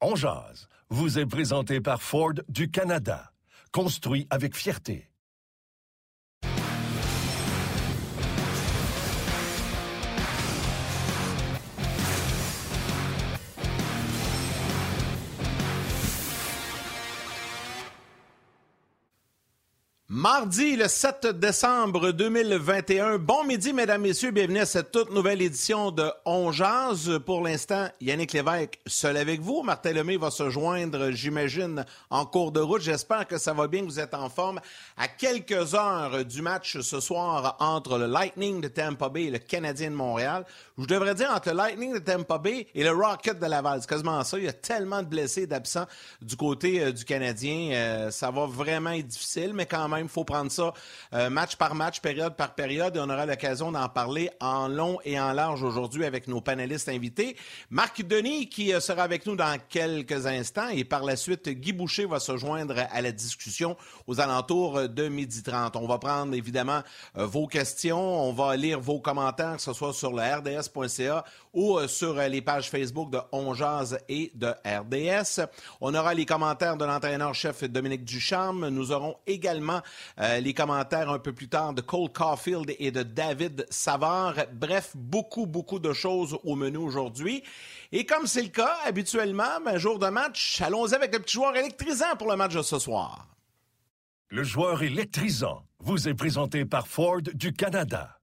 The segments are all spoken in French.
On vous est présenté par Ford du Canada. Construit avec fierté. Mardi, le 7 décembre 2021. Bon midi, mesdames, messieurs. Bienvenue à cette toute nouvelle édition de On. Pour l'instant, Yannick Lévesque seul avec vous. Martin Lemay va se joindre, j'imagine, en cours de route. J'espère que ça va bien, que vous êtes en forme. À quelques heures du match ce soir entre le Lightning de Tampa Bay et le Canadien de Montréal. Je devrais dire entre le Lightning de Tampa Bay et le Rocket de Laval. C'est quasiment ça. Il y a tellement de blessés d'absents du côté euh, du Canadien. Euh, ça va vraiment être difficile, mais quand même, il faut prendre ça euh, match par match, période par période, et on aura l'occasion d'en parler en long et en large aujourd'hui avec nos panélistes invités. Marc Denis qui euh, sera avec nous dans quelques instants, et par la suite, Guy Boucher va se joindre à la discussion aux alentours de midi 30. On va prendre évidemment euh, vos questions, on va lire vos commentaires, que ce soit sur le rds.ca ou sur les pages Facebook de Onjaz et de RDS. On aura les commentaires de l'entraîneur-chef Dominique Ducharme. Nous aurons également euh, les commentaires un peu plus tard de Cole Caulfield et de David Savard. Bref, beaucoup, beaucoup de choses au menu aujourd'hui. Et comme c'est le cas habituellement, un jour de match, allons-y avec le petit joueur électrisant pour le match de ce soir. Le joueur électrisant vous est présenté par Ford du Canada.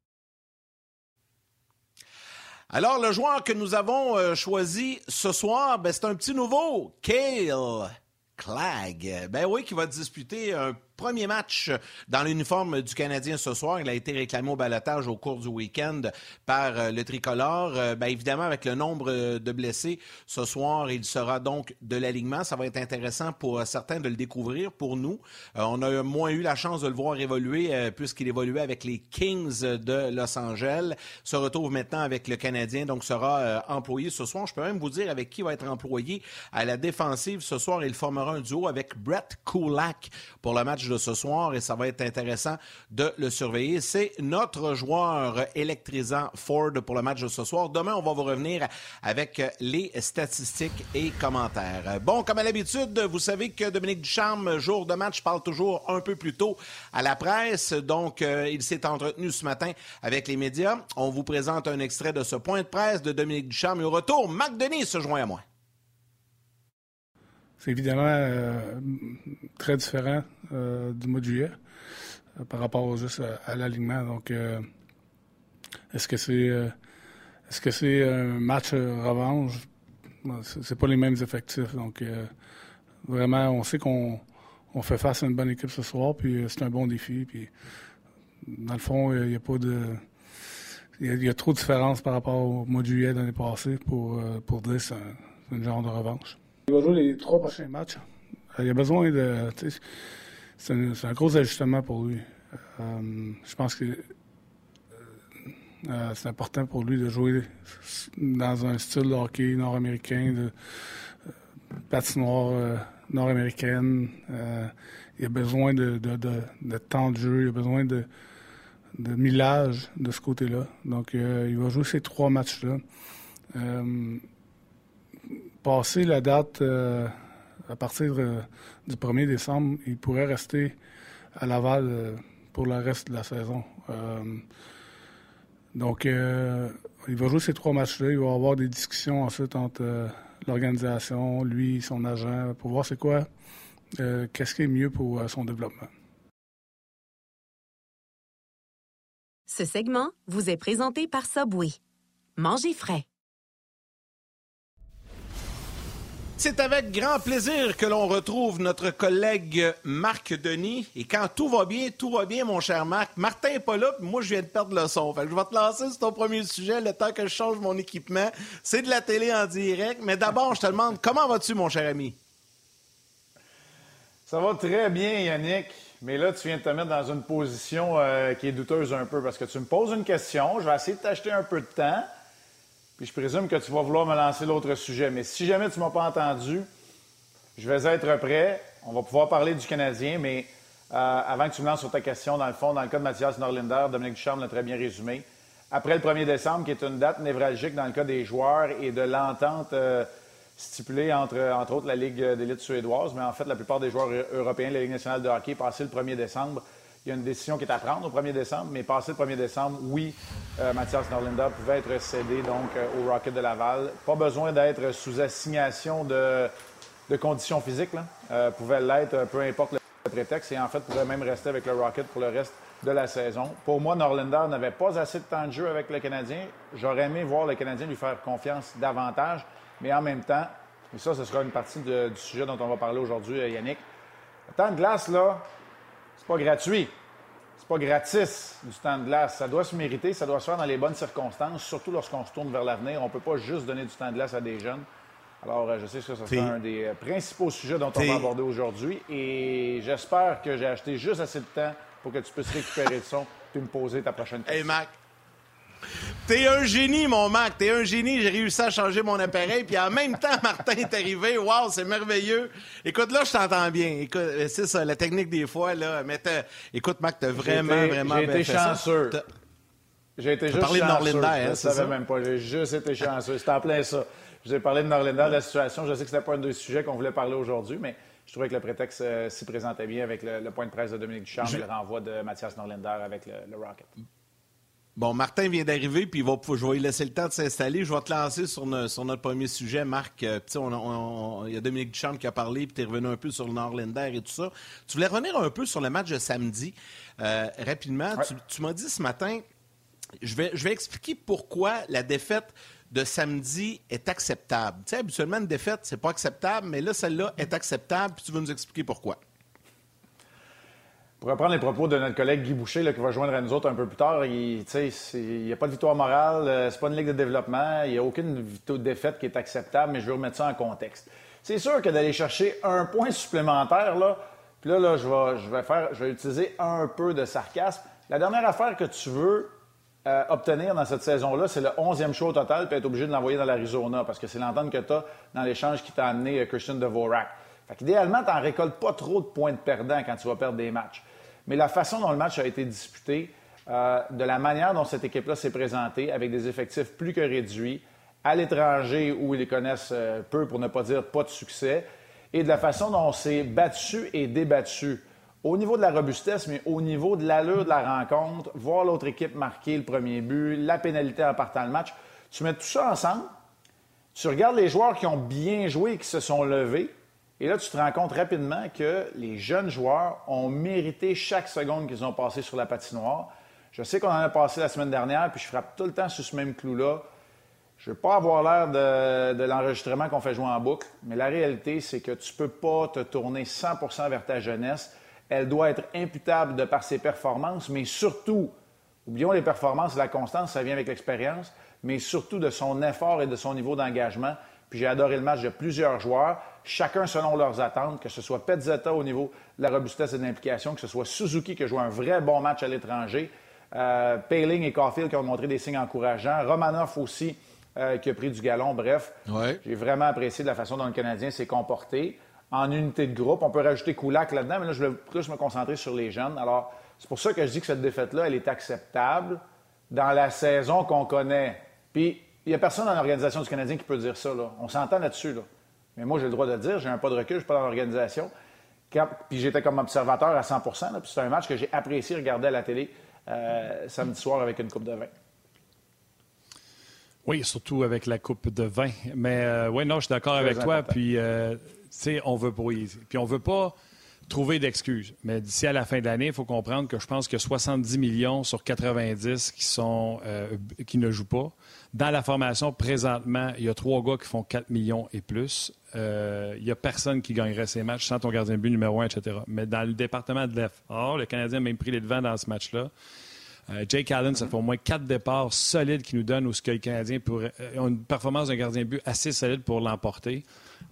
Alors, le joueur que nous avons euh, choisi ce soir, ben, c'est un petit nouveau, Kale Clag. Ben oui, qui va disputer un premier match dans l'uniforme du Canadien ce soir. Il a été réclamé au balotage au cours du week-end par euh, le tricolore. Euh, bien évidemment, avec le nombre de blessés ce soir, il sera donc de l'alignement. Ça va être intéressant pour certains de le découvrir. Pour nous, euh, on a moins eu la chance de le voir évoluer puisqu'il évoluait avec les Kings de Los Angeles. Se retrouve maintenant avec le Canadien, donc sera employé ce soir. Je peux même vous dire avec qui va être employé à la défensive ce soir. Il formera un duo avec Brett Kulak pour le match de ce soir et ça va être intéressant de le surveiller. C'est notre joueur électrisant Ford pour le match de ce soir. Demain, on va vous revenir avec les statistiques et commentaires. Bon, comme à l'habitude, vous savez que Dominique Ducharme, jour de match, parle toujours un peu plus tôt à la presse. Donc, euh, il s'est entretenu ce matin avec les médias. On vous présente un extrait de ce point de presse de Dominique Ducharme. Et au retour, Marc Denis se joint à moi. C'est évidemment euh, très différent euh, du mois de juillet euh, par rapport juste à, l'alignement. Donc, est-ce que c'est est-ce que c'est un match revanche? C'est pas les mêmes effectifs. Donc, vraiment, on sait qu'on on fait face à une bonne équipe ce soir, puis c'est un bon défi. Puis, dans le fond, il n'y a, pas de. Il y, a trop de différences par rapport au mois de juillet l'année passée pour, pour dire que c'est un, genre de revanche. Il va jouer les trois prochains matchs. Euh, il a besoin de. C'est un, gros ajustement pour lui. Euh, je pense que euh, c'est important pour lui de jouer dans un style de hockey nord-américain, de patinoire nord-américaine. il a besoin de, temps de jeu, il a besoin de, de millage de ce côté-là. Donc, il va jouer ces trois matchs-là passer la date euh, à partir euh, du 1er décembre, il pourrait rester à Laval euh, pour le reste de la saison. donc, il va jouer ces trois matchs-là. Il va avoir des discussions ensuite entre l'organisation, lui, son agent, pour voir c'est quoi, qu'est-ce qui est mieux pour son développement. Ce segment vous est présenté par Subway. Mangez frais. C'est avec grand plaisir que l'on retrouve notre collègue Marc Denis. Et quand tout va bien, tout va bien, mon cher Marc. Martin n'est pas là, puis moi, je viens de perdre le son. Je vais te lancer sur ton premier sujet le temps que je change mon équipement. C'est de la télé en direct. Mais d'abord, je te demande, comment vas-tu, mon cher ami? Ça va très bien, Yannick. Mais là, tu viens de te mettre dans une position euh, qui est douteuse un peu parce que tu me poses une question. Je vais essayer de t'acheter un peu de temps. Puis je présume que tu vas vouloir me lancer l'autre sujet. Mais si jamais tu ne m'as pas entendu, je vais être prêt. On va pouvoir parler du Canadien, mais euh, avant que tu me lances sur ta question, dans le fond, dans le cas de Mathias Norlinder, Dominique Ducharme l'a très bien résumé. Après le 1er décembre, qui est une date névralgique dans le cas des joueurs et de l'entente euh, stipulée entre, entre autres, la Ligue d'élite suédoise, mais en fait, la plupart des joueurs européens la Ligue nationale de hockey, passé le 1er décembre, il y a une décision qui est à prendre au 1er décembre, mais passé le 1er décembre, oui, euh, Mathias Norlinder pouvait être cédé donc euh, au Rocket de Laval. Pas besoin d'être sous assignation de, conditions physiques. Là. Euh, pouvait l'être, peu importe le prétexte, et en fait pouvait même rester avec le Rocket pour le reste de la saison. Pour moi, Norlinder n'avait pas assez de temps de jeu avec le Canadien. J'aurais aimé voir le Canadien lui faire confiance davantage, mais en même temps, et ça, ce sera une partie du sujet dont on va parler aujourd'hui, Yannick. Le temps de glace, là, c'est pas gratuit. C'est pas gratis du temps de glace. Ça doit se mériter, ça doit se faire dans les bonnes circonstances, surtout lorsqu'on se tourne vers l'avenir. On ne peut pas juste donner du temps de glace à des jeunes. Alors, euh, je sais que ça sera un des euh, principaux sujets dont on va aborder aujourd'hui. Et j'espère que j'ai acheté juste assez de temps pour que tu puisses récupérer le son et me poser ta prochaine question. Hey, Mac, T'es un génie, mon Mac. T'es un génie. J'ai réussi à changer mon appareil. Puis en même temps, Martin est arrivé. Waouh, c'est merveilleux. Écoute, là, je t'entends bien. Écoute, euh, c'est ça, la technique des fois, là. Mais écoute, Mac, t'as vraiment, vraiment J'ai été chanceux. J'ai été juste parlé chanceux. de hein, Je savais même pas. J'ai juste été chanceux. C'était en plein ça. J'ai parlé de Norlinder, de la situation. Je sais que c'était pas un des sujets qu'on voulait parler aujourd'hui, mais je trouvais que le prétexte euh, s'y présentait bien avec le, point de presse de Dominique Duchamp et le renvoi de Mathias Norlinder avec le Rocket. Bon, Martin vient d'arriver, puis il va, je vais lui laisser le temps de s'installer. Je vais te lancer sur, notre premier sujet, Marc. Euh, il y a Dominique Duchamp qui a parlé, puis tu es revenu un peu sur le Norlander et tout ça. Tu voulais revenir un peu sur le match de samedi. Euh, rapidement, tu, m'as dit ce matin, je vais, je vais expliquer pourquoi la défaite de samedi est acceptable. Tu sais, habituellement, une défaite, c'est pas acceptable, mais là, celle-là est acceptable, puis tu vas nous expliquer pourquoi. Pour reprendre les propos de notre collègue Guy Boucher, qui va joindre à nous autres un peu plus tard, il n'y a pas de victoire morale, euh, c'est pas une ligue de développement, il n'y a aucune défaite qui est acceptable, mais je vais remettre ça en contexte. C'est sûr que d'aller chercher un point supplémentaire, là, puis là, là je, vais, je, vais faire, je vais utiliser un peu de sarcasme. La dernière affaire que tu veux euh, obtenir dans cette saison-là, c'est le 11e show au total, puis être obligé de l'envoyer dans l'Arizona, parce que c'est l'entente que tu as dans l'échange qui t'a amené euh, Christian Dvorak. Fait tu n'en récoltes pas trop de points de perdant quand tu vas perdre des matchs. Mais la façon dont le match a été disputé, euh, de la manière dont cette équipe-là s'est présentée, avec des effectifs plus que réduits, à l'étranger où ils connaissent euh, peu, pour ne pas dire pas de succès, et de la façon dont on s'est battu et débattu au niveau de la robustesse, mais au niveau de l'allure de la rencontre, voir l'autre équipe marquer le premier but, la pénalité en partant le match. Tu mets tout ça ensemble, tu regardes les joueurs qui ont bien joué et qui se sont levés, et là, tu te rends compte rapidement que les jeunes joueurs ont mérité chaque seconde qu'ils ont passé sur la patinoire. Je sais qu'on en a passé la semaine dernière, puis je frappe tout le temps sur ce même clou-là. Je ne veux pas avoir l'air de, l'enregistrement qu'on fait jouer en boucle, mais la réalité, c'est que tu ne peux pas te tourner 100% vers ta jeunesse. Elle doit être imputable de par ses performances, mais surtout, oublions les performances, la constance, ça vient avec l'expérience, mais surtout de son effort et de son niveau d'engagement. Puis j'ai adoré le match de plusieurs joueurs chacun selon leurs attentes, que ce soit Petzetta au niveau de la robustesse et de l'implication, que ce soit Suzuki qui a joué un vrai bon match à l'étranger, euh, Paling et Caulfield qui ont montré des signes encourageants, Romanoff aussi euh, qui a pris du galon. Bref, j'ai vraiment apprécié de la façon dont le Canadien s'est comporté en unité de groupe. On peut rajouter Koulak là-dedans, mais là, je veux plus me concentrer sur les jeunes. Alors, c'est pour ça que je dis que cette défaite-là, elle est acceptable dans la saison qu'on connaît. Puis, il n'y a personne dans l'organisation du Canadien qui peut dire ça. Là. On s'entend là-dessus. Là. Mais moi, j'ai le droit de le dire, j'ai un pas de recul, je suis pas dans l'organisation. Puis j'étais comme observateur à 100% puis c'est un match que j'ai apprécié regarder à la télé euh, samedi soir avec une coupe de vin. Oui, surtout avec la coupe de vin. Mais euh, oui, non, je suis d'accord avec toi. Puis, euh, tu sais, on veut brouiller. Puis on veut pas trouver d'excuses. Mais d'ici à la fin de l'année, il faut comprendre que je pense que 70 millions sur 90 qui, sont, euh, qui ne jouent pas. Dans la formation, présentement, il y a trois gars qui font 4 millions et plus. Euh, il n'y a personne qui gagnerait ces matchs sans ton gardien de but numéro un, etc. Mais dans le département de l'effort, le Canadien a même pris les devants dans ce match-là. Euh, Jake Allen, ça fait au moins quatre départs solides qui nous donnent où ce que les ont une performance d'un gardien de but assez solide pour l'emporter.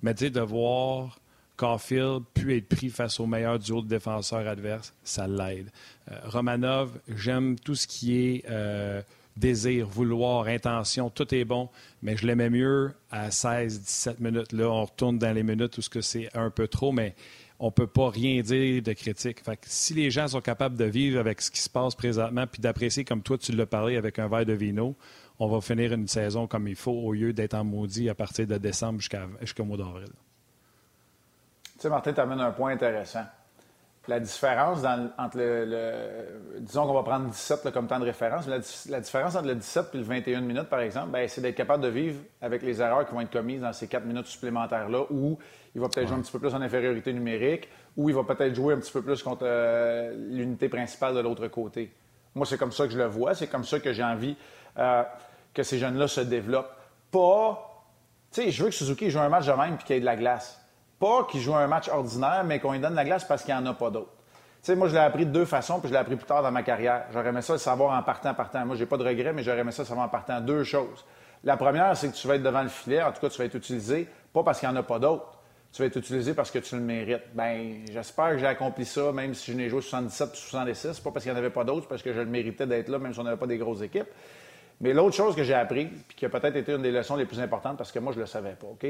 Mais tu sais, de voir Caulfield pu être pris face au meilleur duo de défenseurs adverses, ça l'aide. Euh, Romanov, j'aime tout ce qui est euh, désir, vouloir, intention, tout est bon, mais je l'aimais mieux à 16-17 minutes. Là, on retourne dans les minutes où que c'est un peu trop, mais on ne peut pas rien dire de critique. Fait si les gens sont capables de vivre avec ce qui se passe présentement, puis d'apprécier comme toi tu l'as parlé avec un verre de vino, on va finir une saison comme il faut au lieu d'être en maudit à partir de décembre jusqu'au mois d'avril sais, Martin, tu amènes un point intéressant. La différence entre le, Disons qu'on va prendre 17 comme temps de référence, mais la, différence entre le 17 et le 21 minutes, par exemple, ben, c'est d'être capable de vivre avec les erreurs qui vont être commises dans ces 4 minutes supplémentaires-là, où il va peut-être jouer un petit peu plus en infériorité numérique, ou il va peut-être jouer un petit peu plus contre euh, l'unité principale de l'autre côté. Moi, c'est comme ça que je le vois, c'est comme ça que j'ai envie euh, que ces jeunes-là se développent. Pas. Tu sais, je veux que Suzuki joue un match de même puis qu'il y ait de la glace. Pas qu'il joue un match ordinaire, mais qu'on lui donne la glace parce qu'il n'y en a pas d'autre. Tu sais, moi, je l'ai appris de deux façons, puis je l'ai appris plus tard dans ma carrière. J'aurais aimé ça le savoir en partant, partant. Moi, j'ai pas de regrets, mais j'aurais aimé ça le savoir en partant. Deux choses. La première, c'est que tu vas être devant le filet. En tout cas, tu vas être utilisé, pas parce qu'il n'y en a pas d'autres. Tu vas être utilisé parce que tu le mérites. Ben, j'espère que j'ai accompli ça, même si je n'ai joué 77 ou 66. Pas parce qu'il n'y en avait pas d'autres, parce que je le méritais d'être là, même si on n'avait pas des grosses équipes. Mais l'autre chose que j'ai appris, puis qui a peut-être été une des leçons les plus importantes, parce que moi, je ne le savais pas, OK?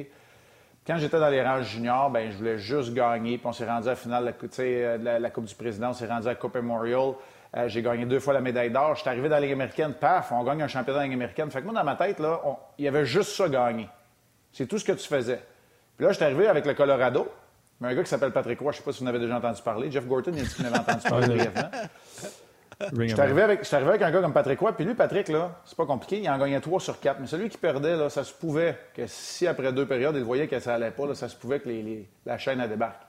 Quand j'étais dans les rangs juniors, ben, je voulais juste gagner. Puis on s'est rendu à la finale de euh, la, la, Coupe du Président, on s'est rendu à la Coupe Memorial. Euh, j'ai gagné deux fois la médaille d'or. J'étais arrivé dans la Ligue américaine, paf, on gagne un championnat dans la Ligue américaine. Fait que moi, dans ma tête, là, il y avait juste ça gagné. C'est tout ce que tu faisais. Puis là, j'étais arrivé avec le Colorado. Mais un gars qui s'appelle Patrick Roy, je ne sais pas si vous en avez déjà entendu parler. Jeff Gorton, il a dit qu'il avait entendu parler brièvement. Je suis arrivé, avec, un gars comme Patrick Roy, puis lui, Patrick, là, c'est pas compliqué, il en gagnait 3 sur 4. Mais celui qui perdait, là, ça se pouvait que si après deux périodes, il voyait que ça allait pas, là, ça se pouvait que la chaîne a débarque.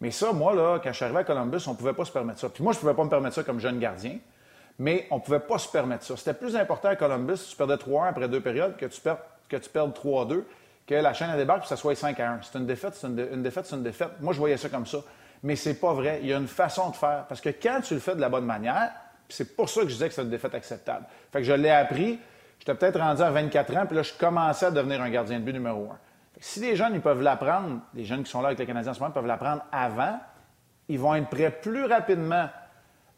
Mais ça, moi, là, quand je suis arrivé à Columbus, on pouvait pas se permettre ça. Puis moi, je pouvais pas me permettre ça comme jeune gardien, mais on pouvait pas se permettre ça. C'était plus important à Columbus si tu perdais 3-1 après deux périodes que tu, perds, que tu perdes 3-2, que la chaîne à débarque, puis ça soit 5 1. C'est une défaite, c'est une, une défaite, c'est une défaite. Moi, je voyais ça comme ça. Mais c'est pas vrai. Il y a une façon de faire. Parce que quand tu le fais de la bonne manière, c'est pour ça que je disais que c'est une défaite acceptable. Fait que je l'ai appris. J'étais peut-être rendu à 24 ans, puis là, je commençais à devenir un gardien de but numéro un. si les jeunes, ils peuvent l'apprendre, les jeunes qui sont là avec les Canadiens en ce moment, peuvent l'apprendre avant, ils vont être prêts plus rapidement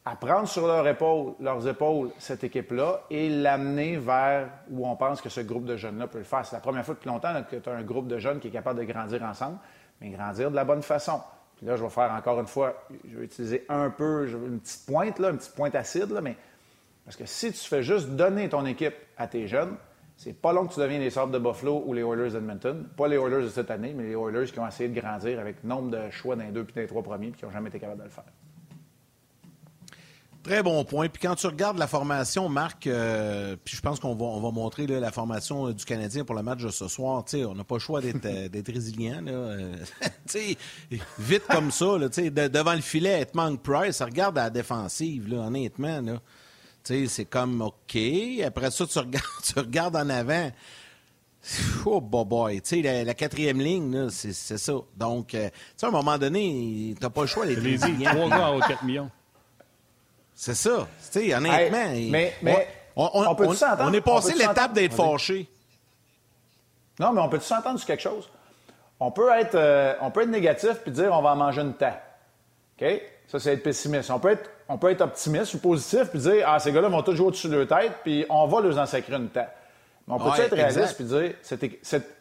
à prendre sur leurs épaules cette équipe-là et l'amener vers où on pense que ce groupe de jeunes-là peut le faire. C'est la première fois depuis longtemps que tu as un groupe de jeunes qui est capable de grandir ensemble, mais grandir de la bonne façon. Puis là, je vais faire encore une fois, je vais utiliser un peu, une petite pointe, là, une petite pointe acide, là, mais parce que si tu fais juste donner ton équipe à tes jeunes, c'est pas long que tu deviens les Sabres de Buffalo ou les Oilers d'Edmonton. Pas les Oilers de cette année, mais les Oilers qui ont essayé de grandir avec nombre de choix dans les deux puis dans les trois premiers puis qui n'ont jamais été capables de le faire. Très bon point. Puis quand tu regardes la formation, Marc, euh, puis je pense qu'on va, on va montrer la formation du Canadien pour le match de ce soir. on n'a pas le choix d'être, euh, résilient. Euh, vite comme ça, là, devant le filet, it manque Price. Regarde la défensive, là, honnêtement. Là, c'est comme OK. Après ça, tu regardes, tu regardes en avant. Oh, boy, tu sais, la, quatrième ligne, c'est, ça. Donc, à un moment donné, tu n'as pas le choix d'être résilient. Trois gars à 4 millions. C'est ça. Tu sais, honnêtement. mais, mais on, on, peut on, est passé l'étape d'être fâché. Non, mais on peut s'entendre sur quelque chose? On peut être, euh, on peut être négatif puis dire on va en manger une temps. OK? Ça, c'est être pessimiste. On peut être, on peut être optimiste ou positif puis dire ah, ces gars-là vont toujours au-dessus de leur tête puis on va leur en sacrer une temps. Mais on peut être réaliste puis dire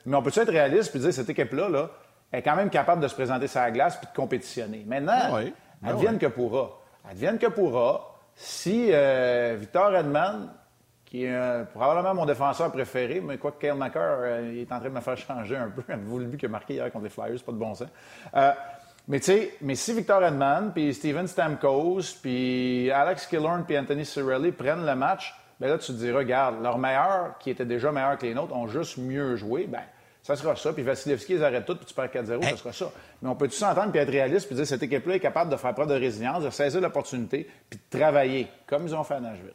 mais on peut être réaliste puis dire cette équipe-là là, est quand même capable de se présenter sur la glace puis de compétitionner? Maintenant, oui. advienne que pourra advienne que pourra, si euh, Victor Edman, qui est probablement mon défenseur préféré, mais quoi que Kyle McCarr euh, est en train de me faire changer un peu, vous le but qu'il a marqué hier contre les Flyers, pas de bon sens. Euh, mais tu sais, mais si Victor Edman, puis Steven Stamkos, puis Alex Killorn, puis Anthony Cirelli prennent le match, ben là, tu te dis, regarde, leurs meilleurs, qui étaient déjà meilleurs que les nôtres, ont juste mieux joué. Ben, ça sera ça. Puis Vasilevski, ils arrêtent tout, puis tu perds 4-0, ça sera ça. Mais on peut tous s'entendre puis être réaliste, puis dire cette équipe-là est capable de faire preuve de résilience, de saisir l'opportunité, puis de travailler, comme ils ont fait à Nashville.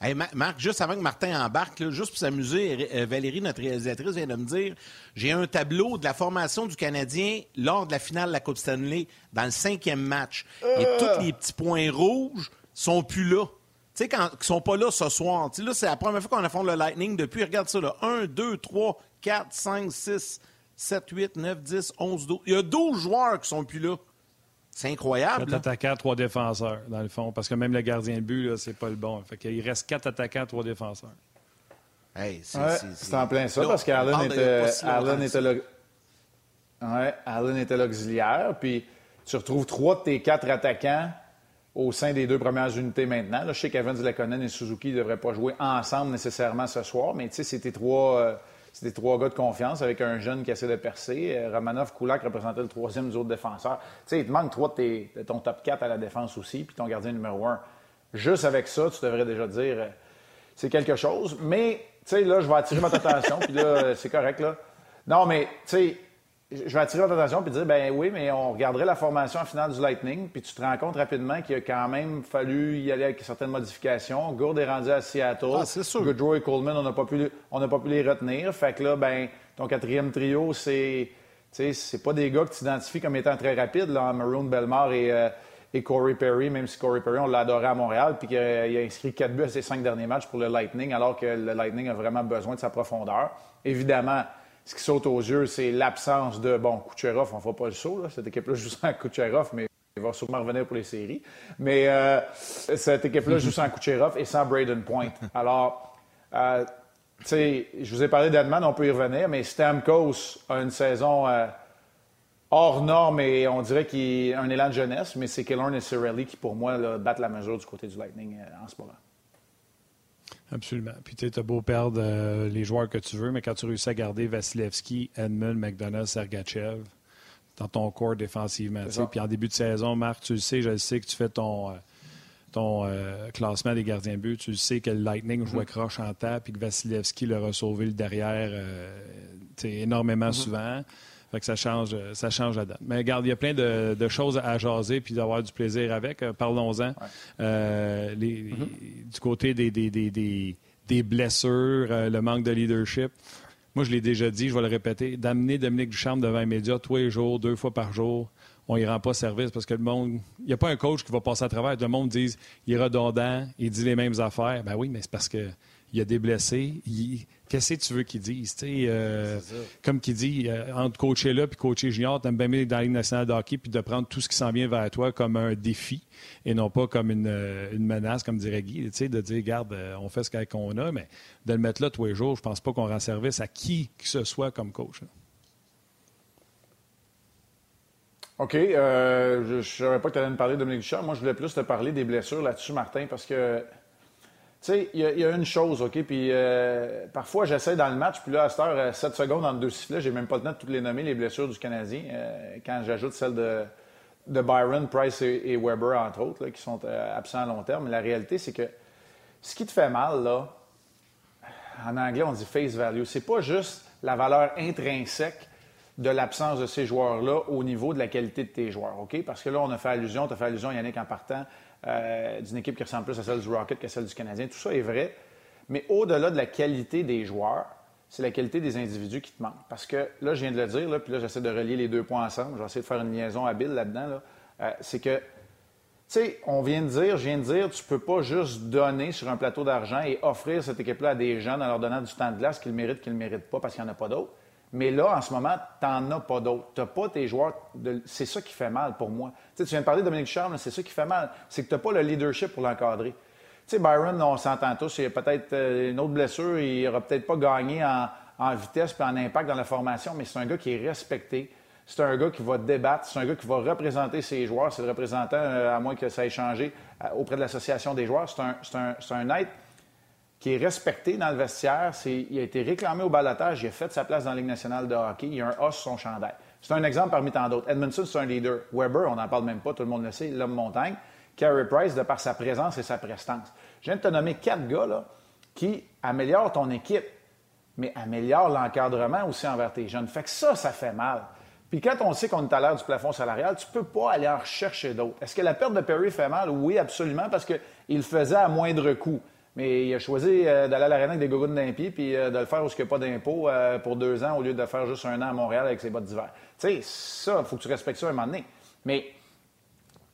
Hey, Marc, juste avant que Martin embarque, juste pour s'amuser, euh, Valérie, notre réalisatrice, vient de me dire j'ai un tableau de la formation du Canadien lors de la finale de la Coupe Stanley dans le cinquième match. Et Euh. tous les petits points rouges sont plus là. Tu sais, quand ils sont pas là ce soir. Tu sais, là, c'est la première fois qu'on affronte le Lightning depuis, regarde ça, là. 1, 2, 3, 4, 5, 6, 7, 8, 9, 10, 11, 12. Il y a 12 joueurs qui sont plus là. C'est incroyable. Quatre là. attaquants, trois défenseurs, dans le fond. Parce que même le gardien de but, là, c'est pas le bon. Fait qu'il reste quatre attaquants, trois défenseurs. Hey, c'est Ouais, c'est- c'est en plein ça, parce qu'Allen était, si Allen que était, ça. le- ouais, Allen était l'auxiliaire, puis tu retrouves trois de tes quatre attaquants au sein des deux premières unités maintenant. Là, je sais qu'Evans, Lekonen et Suzuki ne devraient pas jouer ensemble nécessairement ce soir, mais tu sais, c'est tes trois, euh, des trois gars de confiance avec un jeune qui essaie de percer. Euh, Romanov, Kulak représentait le troisième des autres défenseurs. Tu sais, il te manque trois de ton top 4 à la défense aussi, puis ton gardien numéro un. Juste avec ça, tu devrais déjà dire euh, c'est quelque chose. Mais, tu sais, là, je vais attirer votre attention, puis là, euh, c'est correct, là. Non, mais, tu sais, je vais attirer votre attention puis dire, ben oui, mais on regarderait la formation en finale du Lightning, puis tu te rends compte rapidement qu'il a quand même fallu y aller avec certaines modifications. Gourde est rendu à Seattle. Ah, c'est sûr. Goodrow et Coleman, on n'a pas, pu- on n'a pas pu les retenir. Fait que là, ben, ton quatrième trio, c'est, c'est pas des gars que tu identifies comme étant très rapides, là, Maroon, Belmar et, euh, et Corey Perry, même si Corey Perry, on l'a adoré à Montréal, puis qu'il a, inscrit quatre buts à ses cinq derniers matchs pour le Lightning, alors que le Lightning a vraiment besoin de sa profondeur. Évidemment, ce qui saute aux yeux, c'est l'absence de, bon, Kucherov, on ne fera pas le saut, là. cette équipe-là joue sans Kucherov, mais il va sûrement revenir pour les séries. Mais euh, cette équipe-là joue sans Kucherov et sans Braden Point. Alors, euh, tu sais, je vous ai parlé d'Edman, on peut y revenir, mais Stamkos a une saison euh, hors norme et on dirait qu'il a un élan de jeunesse, mais c'est Killorn et Cirelli qui, pour moi, battent la mesure du côté du Lightning euh, en ce moment. Absolument. Puis tu as beau perdre euh, les joueurs que tu veux, mais quand tu réussis à garder Vasilevski, Edmund, McDonough, Sergachev dans ton corps défensivement. Puis en début de saison, Marc, tu le sais, je le sais que tu fais ton, euh, ton euh, classement des gardiens de but. Tu le sais que le Lightning jouait croche en table puis que Vasilevski leur a sauvé le derrière énormément souvent. Fait que ça change, euh, ça change la donne. Mais regarde, il y a plein de, de choses à jaser puis d'avoir du plaisir avec. Euh, Parlons-en. Euh, les- Du côté des, des, des, des, blessures, euh, le manque de leadership. Moi, je l'ai déjà dit, je vais le répéter. D'amener Dominique Ducharme devant les médias tous les jours, deux fois par jour, on y rend pas service parce que le monde. Il n'y a pas un coach qui va passer à travers. Tout le monde dit il est redondant, il dit les mêmes affaires. Ben oui, mais c'est parce que. Il y a des blessés. Il- Qu'est-ce que tu veux qu'ils disent? euh, comme qu'il dit, euh, entre coacher là puis coacher junior, t'aimes bien mieux dans la Ligue nationale de hockey puis de prendre tout ce qui s'en vient vers toi comme un défi et non pas comme une, euh, une menace, comme dirait Guy. Tu sais, de dire, regarde, euh, on fait ce qu'on a, mais de le mettre là tous les jours, je pense pas qu'on rend service à qui que ce soit comme coach. là. OK. euh, je ne savais pas que tu allais me parler de Dominique Duchamp. Moi, je voulais plus te parler des blessures là-dessus, Martin, parce que, tu sais, il y, a- une chose, OK? Puis euh, parfois, j'essaie dans le match, puis là, à cette heure, 7 secondes entre deux sifflets, j'ai même pas le temps de toutes les nommer, les blessures du Canadien, euh, quand j'ajoute celles de, Byron, Price et, Weber, entre autres, qui sont euh, absents à long terme. La réalité, c'est que ce qui te fait mal, là, en anglais, on dit face value. C'est pas juste la valeur intrinsèque de l'absence de ces joueurs-là au niveau de la qualité de tes joueurs, OK? Parce que là, on a fait allusion, tu as fait allusion, Yannick, en partant, euh, d'une équipe qui ressemble plus à celle du Rocket qu'à celle du Canadien. Tout ça est vrai. Mais au-delà de la qualité des joueurs, c'est la qualité des individus qui te manque. Parce que là, je viens de le dire, puis là, j'essaie de relier les deux points ensemble. Je vais essayer de faire une liaison habile là-dedans. Là. Euh, c'est que tu sais, on vient de dire, je viens de dire, tu peux pas juste donner sur un plateau d'argent et offrir cette équipe-là à des gens en leur donnant du temps de glace qu'ils méritent, qu'ils ne méritent pas parce qu'il n'y en a pas d'autres. Mais là, en ce moment, tu n'en as pas d'autres. Tu n'as pas tes joueurs. de- C'est ça qui fait mal pour moi. Tu viens de parler de Dominique Charles, c'est ça qui fait mal. C'est que tu n'as pas le leadership pour l'encadrer. Tu sais, Byron, on s'entend tous, il y a peut-être euh, une autre blessure, il n'aura peut-être pas gagné en, vitesse et en impact dans la formation, mais c'est un gars qui est respecté. C'est un gars qui va débattre, c'est un gars qui va représenter ses joueurs. C'est le représentant, euh, à moins que ça ait changé, euh, auprès de l'association des joueurs. C'est un, un- un être qui est respecté dans le vestiaire. C'est- il a été réclamé au balotage, il a fait sa place dans la Ligue nationale de hockey. Il a un os sur son chandail. C'est un exemple parmi tant d'autres. Edmondson, c'est un leader. Weber, on n'en parle même pas, tout le monde le sait, l'homme montagne. Carey Price, de par sa présence et sa prestance. Je viens de te nommer quatre gars là, qui améliorent ton équipe. mais améliore l'encadrement aussi envers tes jeunes. Fait que ça, ça fait mal. Puis quand on sait qu'on est à l'heure du plafond salarial, tu peux pas aller en rechercher d'autres. Est-ce que la perte de Perry fait mal? Oui, absolument, parce qu'il le faisait à moindre coût. Mais il a choisi euh, d'aller à l'aréna avec des gogoons d'un pied puis euh, de le faire où il n'y a pas d'impôt euh, pour deux ans au lieu de faire juste un an à Montréal avec ses bottes d'hiver. Tu sais, ça, il faut que tu respectes ça à un moment donné. Mais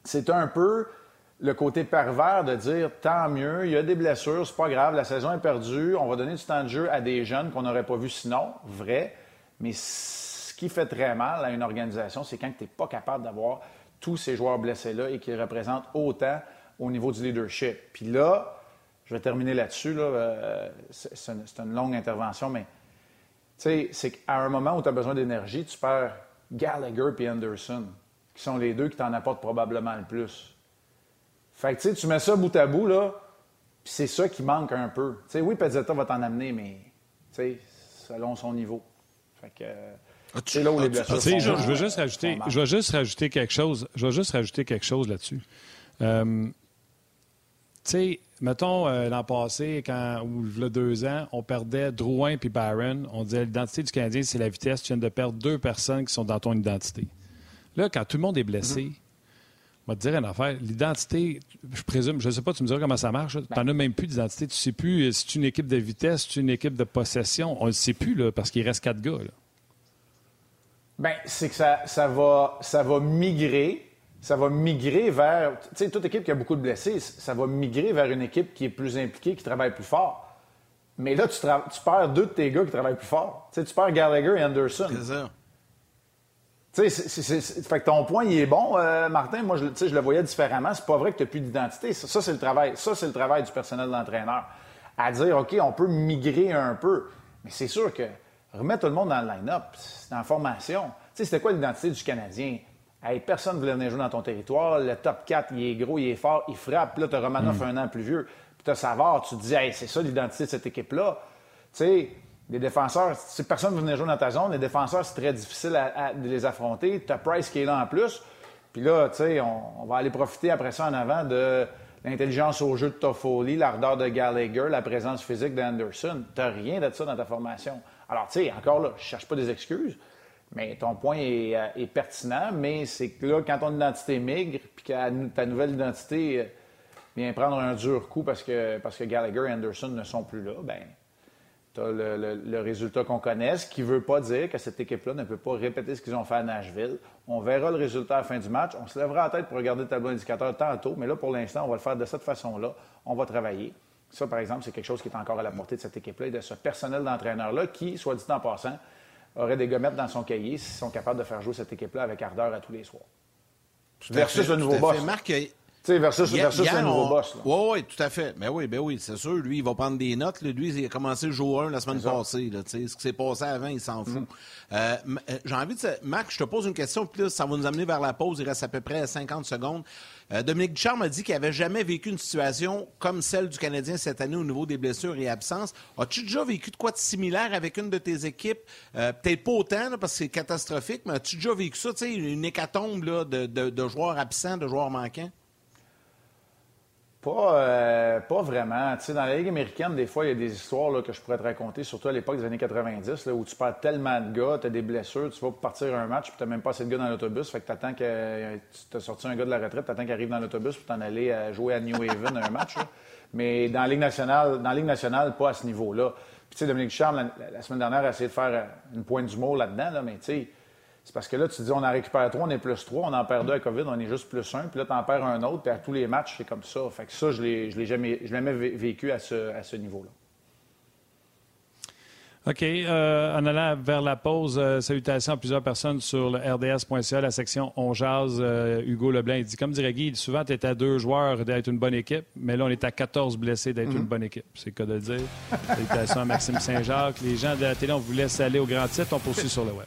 c'est un peu le côté pervers de dire tant mieux, il y a des blessures, c'est pas grave, la saison est perdue, on va donner du temps de jeu à des jeunes qu'on n'aurait pas vus sinon, vrai. Mais ce qui fait très mal à une organisation, c'est quand tu n'es pas capable d'avoir tous ces joueurs blessés-là et qui représentent autant au niveau du leadership. Puis là, je vais terminer là-dessus. Là, euh, c'est une, longue intervention, mais c'est qu'à un moment où tu as besoin d'énergie, tu perds Gallagher et Anderson, qui sont les deux qui t'en apportent probablement le plus. Fait que tu mets ça bout à bout, là, puis c'est ça qui manque un peu. oui, Pezzetta va t'en amener, mais selon son niveau. Fait que. C'est là où les blessures sont, je, je, veux juste rajouter, je veux juste rajouter quelque chose. Je veux juste rajouter quelque chose là-dessus. Euh, sais, mettons, euh, l'an passé, quand, ou il y a deux ans, on perdait Drouin puis Barron. On disait l'identité du Canadien, c'est la vitesse. Tu viens de perdre deux personnes qui sont dans ton identité. Là, quand tout le monde est blessé, on va te dire une affaire. L'identité, je présume, je ne sais pas, tu me diras comment ça marche. Tu n'en as même plus d'identité. Tu ne sais plus si tu une équipe de vitesse, si tu une équipe de possession. On ne le sait plus, là, parce qu'il reste quatre gars. Là. Bien, c'est que ça, ça, va, ça va migrer ça va migrer vers. Tu sais, toute équipe qui a beaucoup de blessés, ça va migrer vers une équipe qui est plus impliquée, qui travaille plus fort. Mais là, tu, tu perds deux de tes gars qui travaillent plus fort. Tu, sais, tu perds Gallagher et Anderson. C'est ça. Tu sais, fait que ton point, il est bon, euh, Martin. Moi, je, je le voyais différemment. C'est pas vrai que tu n'as plus d'identité. Ça, c'est le travail. Ça, c'est le travail du personnel d'entraîneur. À dire, OK, on peut migrer un peu. Mais c'est sûr que remettre tout le monde dans le line-up, c'est en formation. Tu sais, c'était quoi l'identité du Canadien? Personne ne voulait venir jouer dans ton territoire. Le top 4, il est gros, il est fort, il frappe. Puis là, tu as Romanov hmm. un an plus vieux. Puis tu as Savard, tu te dis, c'est ça l'identité de cette équipe-là. Tu sais, les défenseurs, si personne ne veut venir jouer dans ta zone, les défenseurs, c'est très difficile de les affronter. Tu as Price qui est là en plus. Puis là, tu sais, on, va aller profiter après ça en avant de l'intelligence au jeu de Toffoli, l'ardeur de Gallagher, la présence physique d'Anderson. Tu n'as rien de ça dans ta formation. Alors, tu sais, encore là, je ne cherche pas des excuses. Mais ton point euh, est, pertinent, mais c'est que là, quand ton identité migre, puis que ta nouvelle identité euh, vient prendre un dur coup parce que, parce que Gallagher et Anderson ne sont plus là, ben tu as le, résultat qu'on connaît, ce qui ne veut pas dire que cette équipe-là ne peut pas répéter ce qu'ils ont fait à Nashville. On verra le résultat à la fin du match. On se lèvera la tête pour regarder le tableau indicateur tantôt, mais là, pour l'instant, on va le faire de cette façon-là. On va travailler. Ça, par exemple, c'est quelque chose qui est encore à la portée de cette équipe-là et de ce personnel d'entraîneur-là qui, soit dit en passant, aurait des gommettes dans son cahier s'ils sont capables de faire jouer cette équipe-là avec ardeur à tous les soirs. versus le nouveau boss. Marc, sais, versus, versus un nouveau boss. Oui, oui, tout à fait. Mais ben oui, ben oui, c'est sûr. Lui, il va prendre des notes. Lui, il a commencé le jour 1 la semaine passée. Là, ce qui s'est passé avant, il s'en fout. Mm. Euh, euh, j'ai envie de... Marc, je te pose une question, puis là, ça va nous amener vers la pause. Il reste à peu près 50 secondes. Euh, Dominique Ducharme a dit qu'il n'avait jamais vécu une situation comme celle du Canadien cette année au niveau des blessures et absences. As-tu déjà vécu de quoi de similaire avec une de tes équipes? Peut-être pas autant, parce que c'est catastrophique, mais as-tu déjà vécu ça, une hécatombe là, de, de joueurs absents, de joueurs manquants? Pas, euh, pas vraiment. Tu sais, dans la Ligue américaine, des fois, il y a des histoires que je pourrais te raconter, surtout à l'époque des années 90, là, où tu perds tellement de gars, tu as des blessures, tu vas partir un match, puis tu même pas assez de gars dans l'autobus. Fait que tu attends que tu as sorti un gars de la retraite, tu attends qu'il arrive dans l'autobus pour t'en aller euh, jouer à New Haven un match. Mais dans la Ligue nationale, dans la Ligue nationale, pas à ce niveau-là. Puis tu sais, Dominique Charles, la, semaine dernière, a essayé de faire euh, une pointe d'humour là-dedans, là, mais tu sais, c'est parce que là, tu dis, on en récupère trois, on est plus trois, on en perd deux à COVID, on est juste plus un, puis là, tu en perds un autre, puis à tous les matchs, c'est comme ça. Fait que ça, je l'ai, l'ai jamais, je jamais vécu à ce, à ce niveau-là. OK. Euh, en allant vers la pause, euh, salutations à plusieurs personnes sur le rds.ca, la section On jase. Euh, Hugo Leblanc, il dit, comme dirait Guy, souvent, tu es à deux joueurs d'être une bonne équipe, mais là, on est à 14 blessés d'être mhm. une bonne équipe. C'est le cas de le dire. salutations à Maxime Saint-Jacques. Les gens de la télé, on vous laisse aller au grand titre. On poursuit sur le web.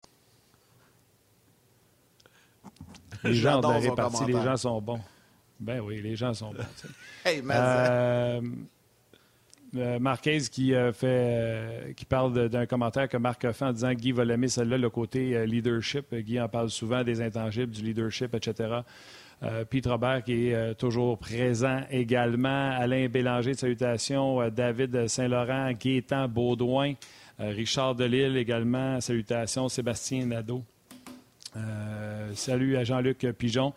Les gens de J'adore son répartie, les gens sont bons. Ben oui, les gens sont bons. Hey, mais Euh, euh, Marquez qui, euh, fait, euh, qui parle de- d'un commentaire que Marc a fait en disant que Guy va l'aimer, celle-là, le côté euh, leadership. Euh, Guy en parle souvent des intangibles, du leadership, etc. Euh, Pete Robert qui est euh, toujours présent également. Alain Bélanger de salutations. Euh, David Saint-Laurent, Gaétan Baudouin. Euh, Richard Delille également. Salutations. Sébastien Nadeau. Euh, salut à Jean-Luc Pigeon,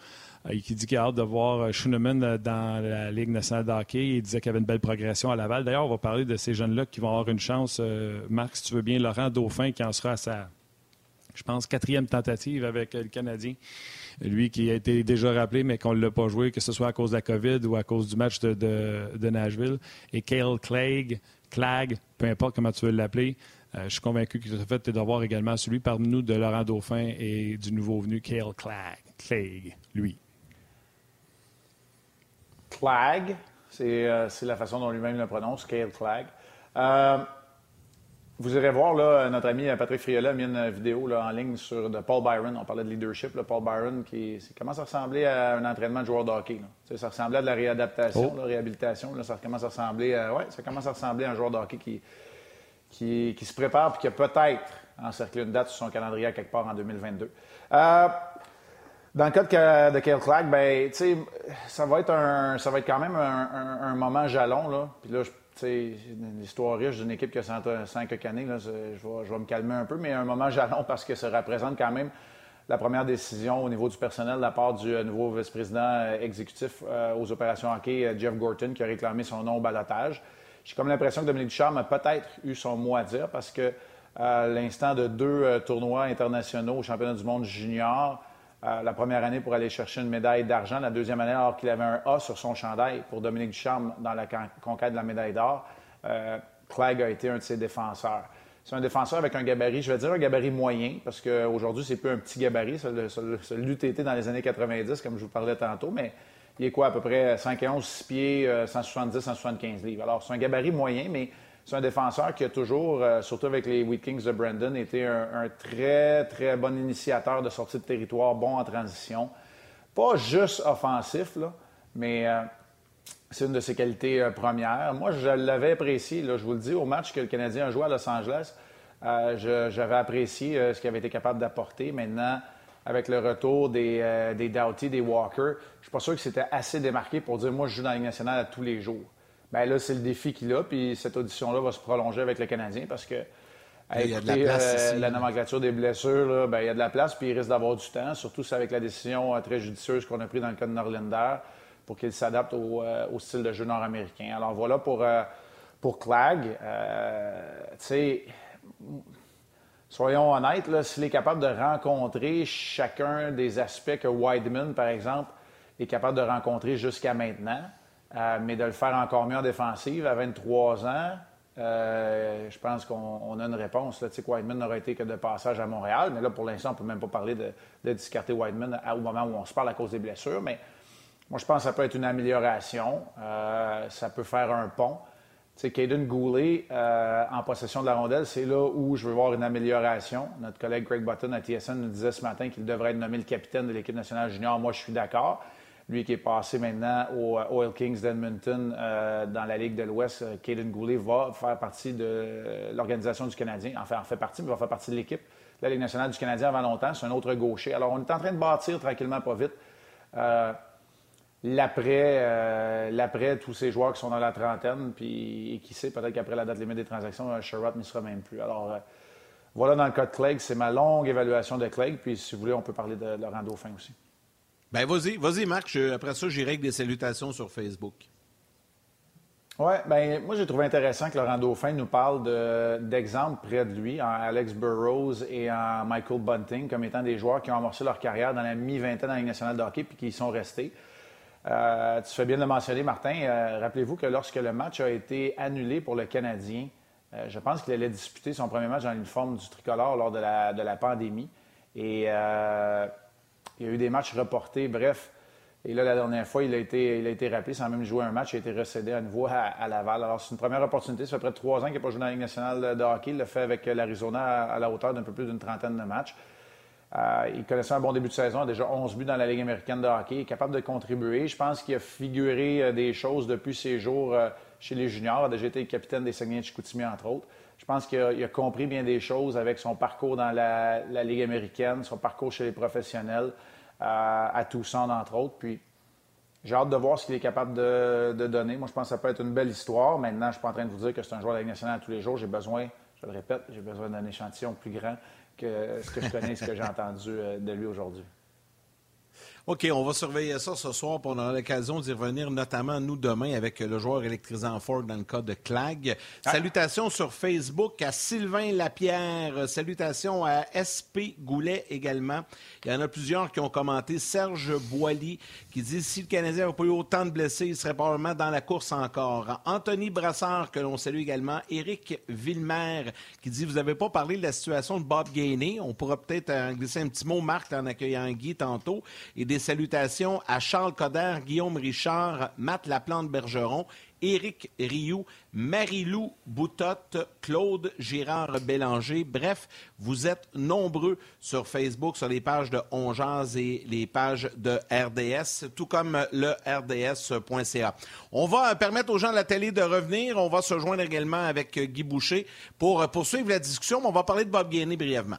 euh, qui dit qu'il a hâte de voir euh, Schooneman dans la Ligue nationale de hockey. Il disait qu'il avait une belle progression à Laval. D'ailleurs, on va parler de ces jeunes-là qui vont avoir une chance. Marc, si tu veux bien, Laurent Dauphin, qui en sera à sa, je pense, quatrième tentative avec le Canadien. Lui qui a été déjà rappelé, mais qu'on ne l'a pas joué, que ce soit à cause de la COVID ou à cause du match de, Nashville. Et Cale Clag, peu importe comment tu veux l'appeler, je suis convaincu que tu as fait tes devoirs également. Celui parmi nous de Laurent Dauphin et du nouveau venu Cale Clag, Clegg, lui. Clag, c'est euh, c'est la façon dont lui-même le prononce, Cale Clag. Euh, vous irez voir, là, notre ami Patrick Friola a mis une vidéo là, en ligne sur de Paul Byron. On parlait de leadership. Là, Paul Byron, qui commence à ressembler à un entraînement de joueur de hockey. là? Ça ressemblait à de la réadaptation, Oh. la réhabilitation. Ça commence à ressembler à, ouais, ça commence à ressembler à un joueur de hockey qui, qui, se prépare et qui a peut-être encerclé une date sur son calendrier à quelque part en 2022. Euh, dans le cas de, Cale Clark, ben, ça va être un, ça va être quand même un, un- un moment jalon là. Puis là, je- tu sais, une histoire riche d'une équipe qui a 100, 100 quelques années, là, je vais, me calmer un peu, mais un moment jalon parce que ça représente quand même la première décision au niveau du personnel de la part du euh, nouveau vice-président euh, exécutif aux opérations hockey, Jeff Gorton, qui a réclamé son nom au balotage. J'ai comme l'impression que Dominique Ducharme a peut-être eu son mot à dire parce que à l'instant de deux euh, tournois internationaux au championnat du monde junior, euh, la première année pour aller chercher une médaille d'argent, la deuxième année alors qu'il avait un A sur son chandail pour Dominique Ducharme dans la con- conquête de la médaille d'or. Euh, Clegg a été un de ses défenseurs. C'est un défenseur avec un gabarit, je vais dire un gabarit moyen, parce qu'aujourd'hui, c'est plus un petit gabarit, ça, le- ça l'eût été dans les années 90, comme je vous parlais tantôt, mais il est quoi, à peu près 5 et 11, 6 pieds, euh, 170, 175 livres. Alors, c'est un gabarit moyen, mais c'est un défenseur qui a toujours, euh, surtout avec les Wheat Kings de Brandon, été un, très, très bon initiateur de sortie de territoire, bon en transition. Pas juste offensif, là, mais euh, c'est une de ses qualités euh, premières. Moi, je l'avais apprécié, je vous le dis, au match que le Canadien a joué à Los Angeles. euh, J'avais apprécié euh, ce qu'il avait été capable d'apporter. Maintenant, avec le retour des, euh, des Doughty, des Walker, je suis pas sûr que c'était assez démarqué pour dire moi, je joue dans la Ligue nationale à tous les jours. Ben là, c'est le défi qu'il a, puis cette audition-là va se prolonger avec le Canadien parce que. Il y a de la écoutez, place euh, la nomenclature des blessures, là, ben, il y a de la place, puis il risque d'avoir du temps, surtout avec la décision euh, très judicieuse qu'on a prise dans le cas de Norlander pour qu'il s'adapte au, euh, au style de jeu nord-américain. Alors voilà pour, pour Clag. Tu sais, soyons honnêtes, s'il est capable de rencontrer chacun des aspects que Wideman, par exemple, est capable de rencontrer jusqu'à maintenant, euh, mais de le faire encore mieux en défensive à 23 ans, euh, je pense qu'on on a une réponse. Là. Tu sais que Wideman n'aurait été que de passage à Montréal, mais là, pour l'instant, on ne peut même pas parler de, discarter Wideman à- au moment où on se parle à cause des blessures. Mais moi, je pense que ça peut être une amélioration. Euh, ça peut faire un pont. Sais, Caden Goulet, euh, en possession de la rondelle, c'est là où je veux voir une amélioration. Notre collègue Greg Button à TSN nous disait ce matin qu'il devrait être nommé le capitaine de l'équipe nationale junior. Moi, je suis d'accord. Lui qui est passé maintenant au euh, Oil Kings d'Edmonton euh, dans la Ligue de l'Ouest, Caden Goulet va faire partie de l'organisation du Canadien. Enfin, en fait partie, mais va faire partie de l'équipe de la Ligue nationale du Canadien avant longtemps. C'est un autre gaucher. Alors, on est en train de bâtir tranquillement, pas vite. L'après, euh, l'après tous ces joueurs qui sont dans la trentaine, puis et qui sait, peut-être qu'après la date limite des transactions, euh, Sherrod n'y sera même plus. Alors, euh, voilà dans le cas de Clegg, c'est ma longue évaluation de Clegg, puis si vous voulez, on peut parler de Laurent Dauphin aussi. Ben, vas-y, vas-y, Marc. Je- après ça, j'irai avec des salutations sur Facebook. Oui, ben moi j'ai trouvé intéressant que Laurent Dauphin nous parle de- d'exemples près de lui, en Alex Burrows et en Michael Bunting, comme étant des joueurs qui ont amorcé leur carrière dans la mi-vingtaine dans la Ligue nationale de hockey puis qui y sont restés. Euh, tu fais bien de le mentionner, Martin. Euh, Rappelez-vous que lorsque le match a été annulé pour le Canadien, euh, je pense qu'il allait disputer son premier match dans l'uniforme du tricolore lors de la, pandémie. Et il y a eu des matchs reportés. Bref, Et là, la dernière fois, il a été, il a été rappelé sans même jouer un match. Il a été recédé à nouveau à, Laval. Alors, c'est une première opportunité. Ça fait près de trois ans qu'il n'a pas joué dans la Ligue nationale de hockey. Il l'a fait avec l'Arizona à, la hauteur d'un peu plus d'une trentaine de matchs. Euh, il connaissait un bon début de saison, a déjà 11 buts dans la Ligue américaine de hockey. Est capable de contribuer. Je pense qu'il a figuré euh, des choses depuis ses jours euh, chez les juniors. A déjà été capitaine des Saguenay de Chicoutimi, entre autres. Je pense qu'il a, compris bien des choses avec son parcours dans la, Ligue américaine, son parcours chez les professionnels, à Tucson, entre autres. Puis, j'ai hâte de voir ce qu'il est capable de, donner. Moi, je pense que ça peut être une belle histoire. Maintenant, je ne suis pas en train de vous dire que c'est un joueur de la Ligue nationale tous les jours. J'ai besoin, je le répète, j'ai besoin d'un échantillon plus grand que ce que je connais, ce que j'ai entendu euh, de lui aujourd'hui. OK, on va surveiller ça ce soir pour on aura l'occasion d'y revenir, notamment nous demain avec le joueur électrisant Ford dans le cas de Clag. Ah. Salutations sur Facebook à Sylvain Lapierre. Salutations à SP Goulet également. Il y en a plusieurs qui ont commenté. Serge Boily qui dit si le Canadien n'avait pas eu autant de blessés, il serait probablement dans la course encore. Anthony Brassard, que l'on salue également. Éric Villemer qui dit vous n'avez pas parlé de la situation de Bob Gainey. On pourra peut-être glisser un petit mot, Marc, en accueillant Guy tantôt. Et des salutations à Charles Coder, Guillaume Richard, Matt Laplante-Bergeron, Éric Rioux, Marie-Lou Boutotte, Claude Girard Bélanger. Bref, vous êtes nombreux sur Facebook, sur les pages de Ongeaz et les pages de RDS, tout comme le RDS.ca. On va permettre aux gens de la télé de revenir. On va se joindre également avec Guy Boucher pour poursuivre la discussion, on va parler de Bob Gainé brièvement.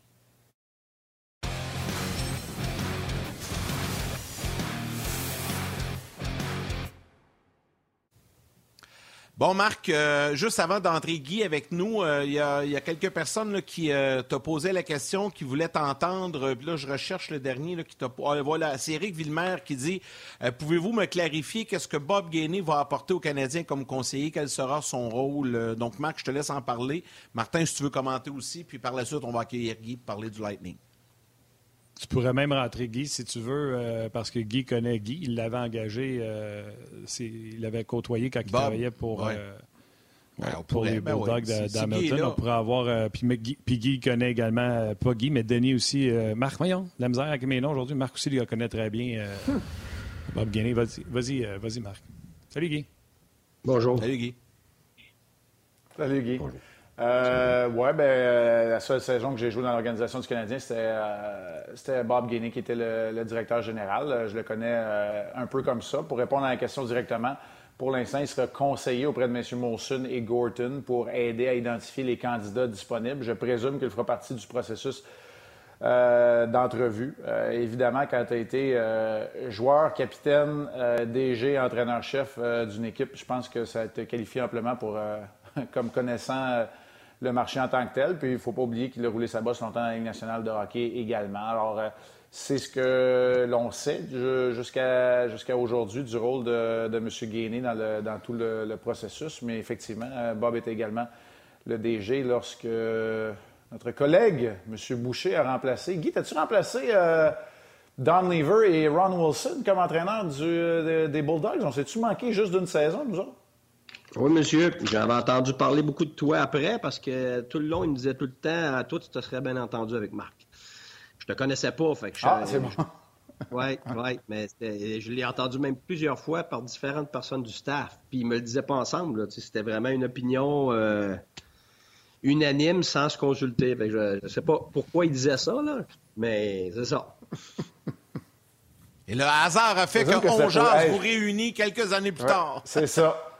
Bon, Marc, euh, juste avant d'entrer Guy avec nous, euh, il y, a quelques personnes qui euh, t'ont posé la question, qui voulaient t'entendre. Puis là, je recherche le dernier qui t'a. Ah, voilà, c'est Eric Villemer qui dit Pouvez-vous me clarifier qu'est-ce que Bob Gainey va apporter aux Canadiens comme conseiller? Quel sera son rôle? Donc, Marc, je te laisse en parler. Martin, si tu veux commenter aussi, puis par la suite, on va accueillir Guy pour parler du Lightning. Tu pourrais même rentrer Guy si tu veux, euh, parce que Guy connaît Guy. Il l'avait engagé, euh, il l'avait côtoyé quand il travaillait pour, euh, pour les ben Bulldogs d'Hamilton. On pourrait avoir. puis, Guy, connaît également, pas Guy, mais Denis aussi. Marc, voyons, la misère avec mes noms aujourd'hui. Marc aussi, il le connaît très bien. Bob Guinée, vas-y, vas-y, vas Marc. Salut Guy. Bonjour. Salut Guy. Salut Guy. Bonjour. Euh, oui, ben, euh, la seule saison que j'ai joué dans l'organisation du Canadien, c'était, euh, Bob Gainey qui était le, directeur général. Je le connais un peu comme ça. Pour répondre à la question directement, pour l'instant, il sera conseiller auprès de M. Molson et Gorton pour aider à identifier les candidats disponibles. Je présume qu'il fera partie du processus d'entrevue. évidemment, quand tu as été joueur, capitaine, DG, entraîneur-chef d'une équipe, je pense que ça te qualifie amplement pour, comme connaissant le marché en tant que tel. Puis il ne faut pas oublier qu'il a roulé sa bosse longtemps dans la Ligue nationale de hockey également. Alors, euh, c'est ce que l'on sait jusqu'à aujourd'hui du rôle de, M. Gainey dans, tout le, processus. Mais effectivement, euh, Bob est également le DG lorsque notre collègue, M. Boucher, a remplacé. Guy, as-tu remplacé euh, Don Lever et Ron Wilson comme entraîneur des Bulldogs? On s'est-tu manqué juste d'une saison, nous autres? Oui, monsieur. J'avais entendu parler beaucoup de toi après parce que tout le long, il me disait tout le temps Toi, tu te serais bien entendu avec Marc. Je te connaissais pas, fait que je. Ah, c'est bon. Oui, oui, mais je l'ai entendu même plusieurs fois par différentes personnes du staff. Puis ils me le disaient pas ensemble. C'était vraiment une opinion euh, unanime sans se consulter. je ne sais pas pourquoi ils disaient ça, là, mais c'est ça. Et le hasard a fait que, que vous réunit quelques années plus tard. C'est ça.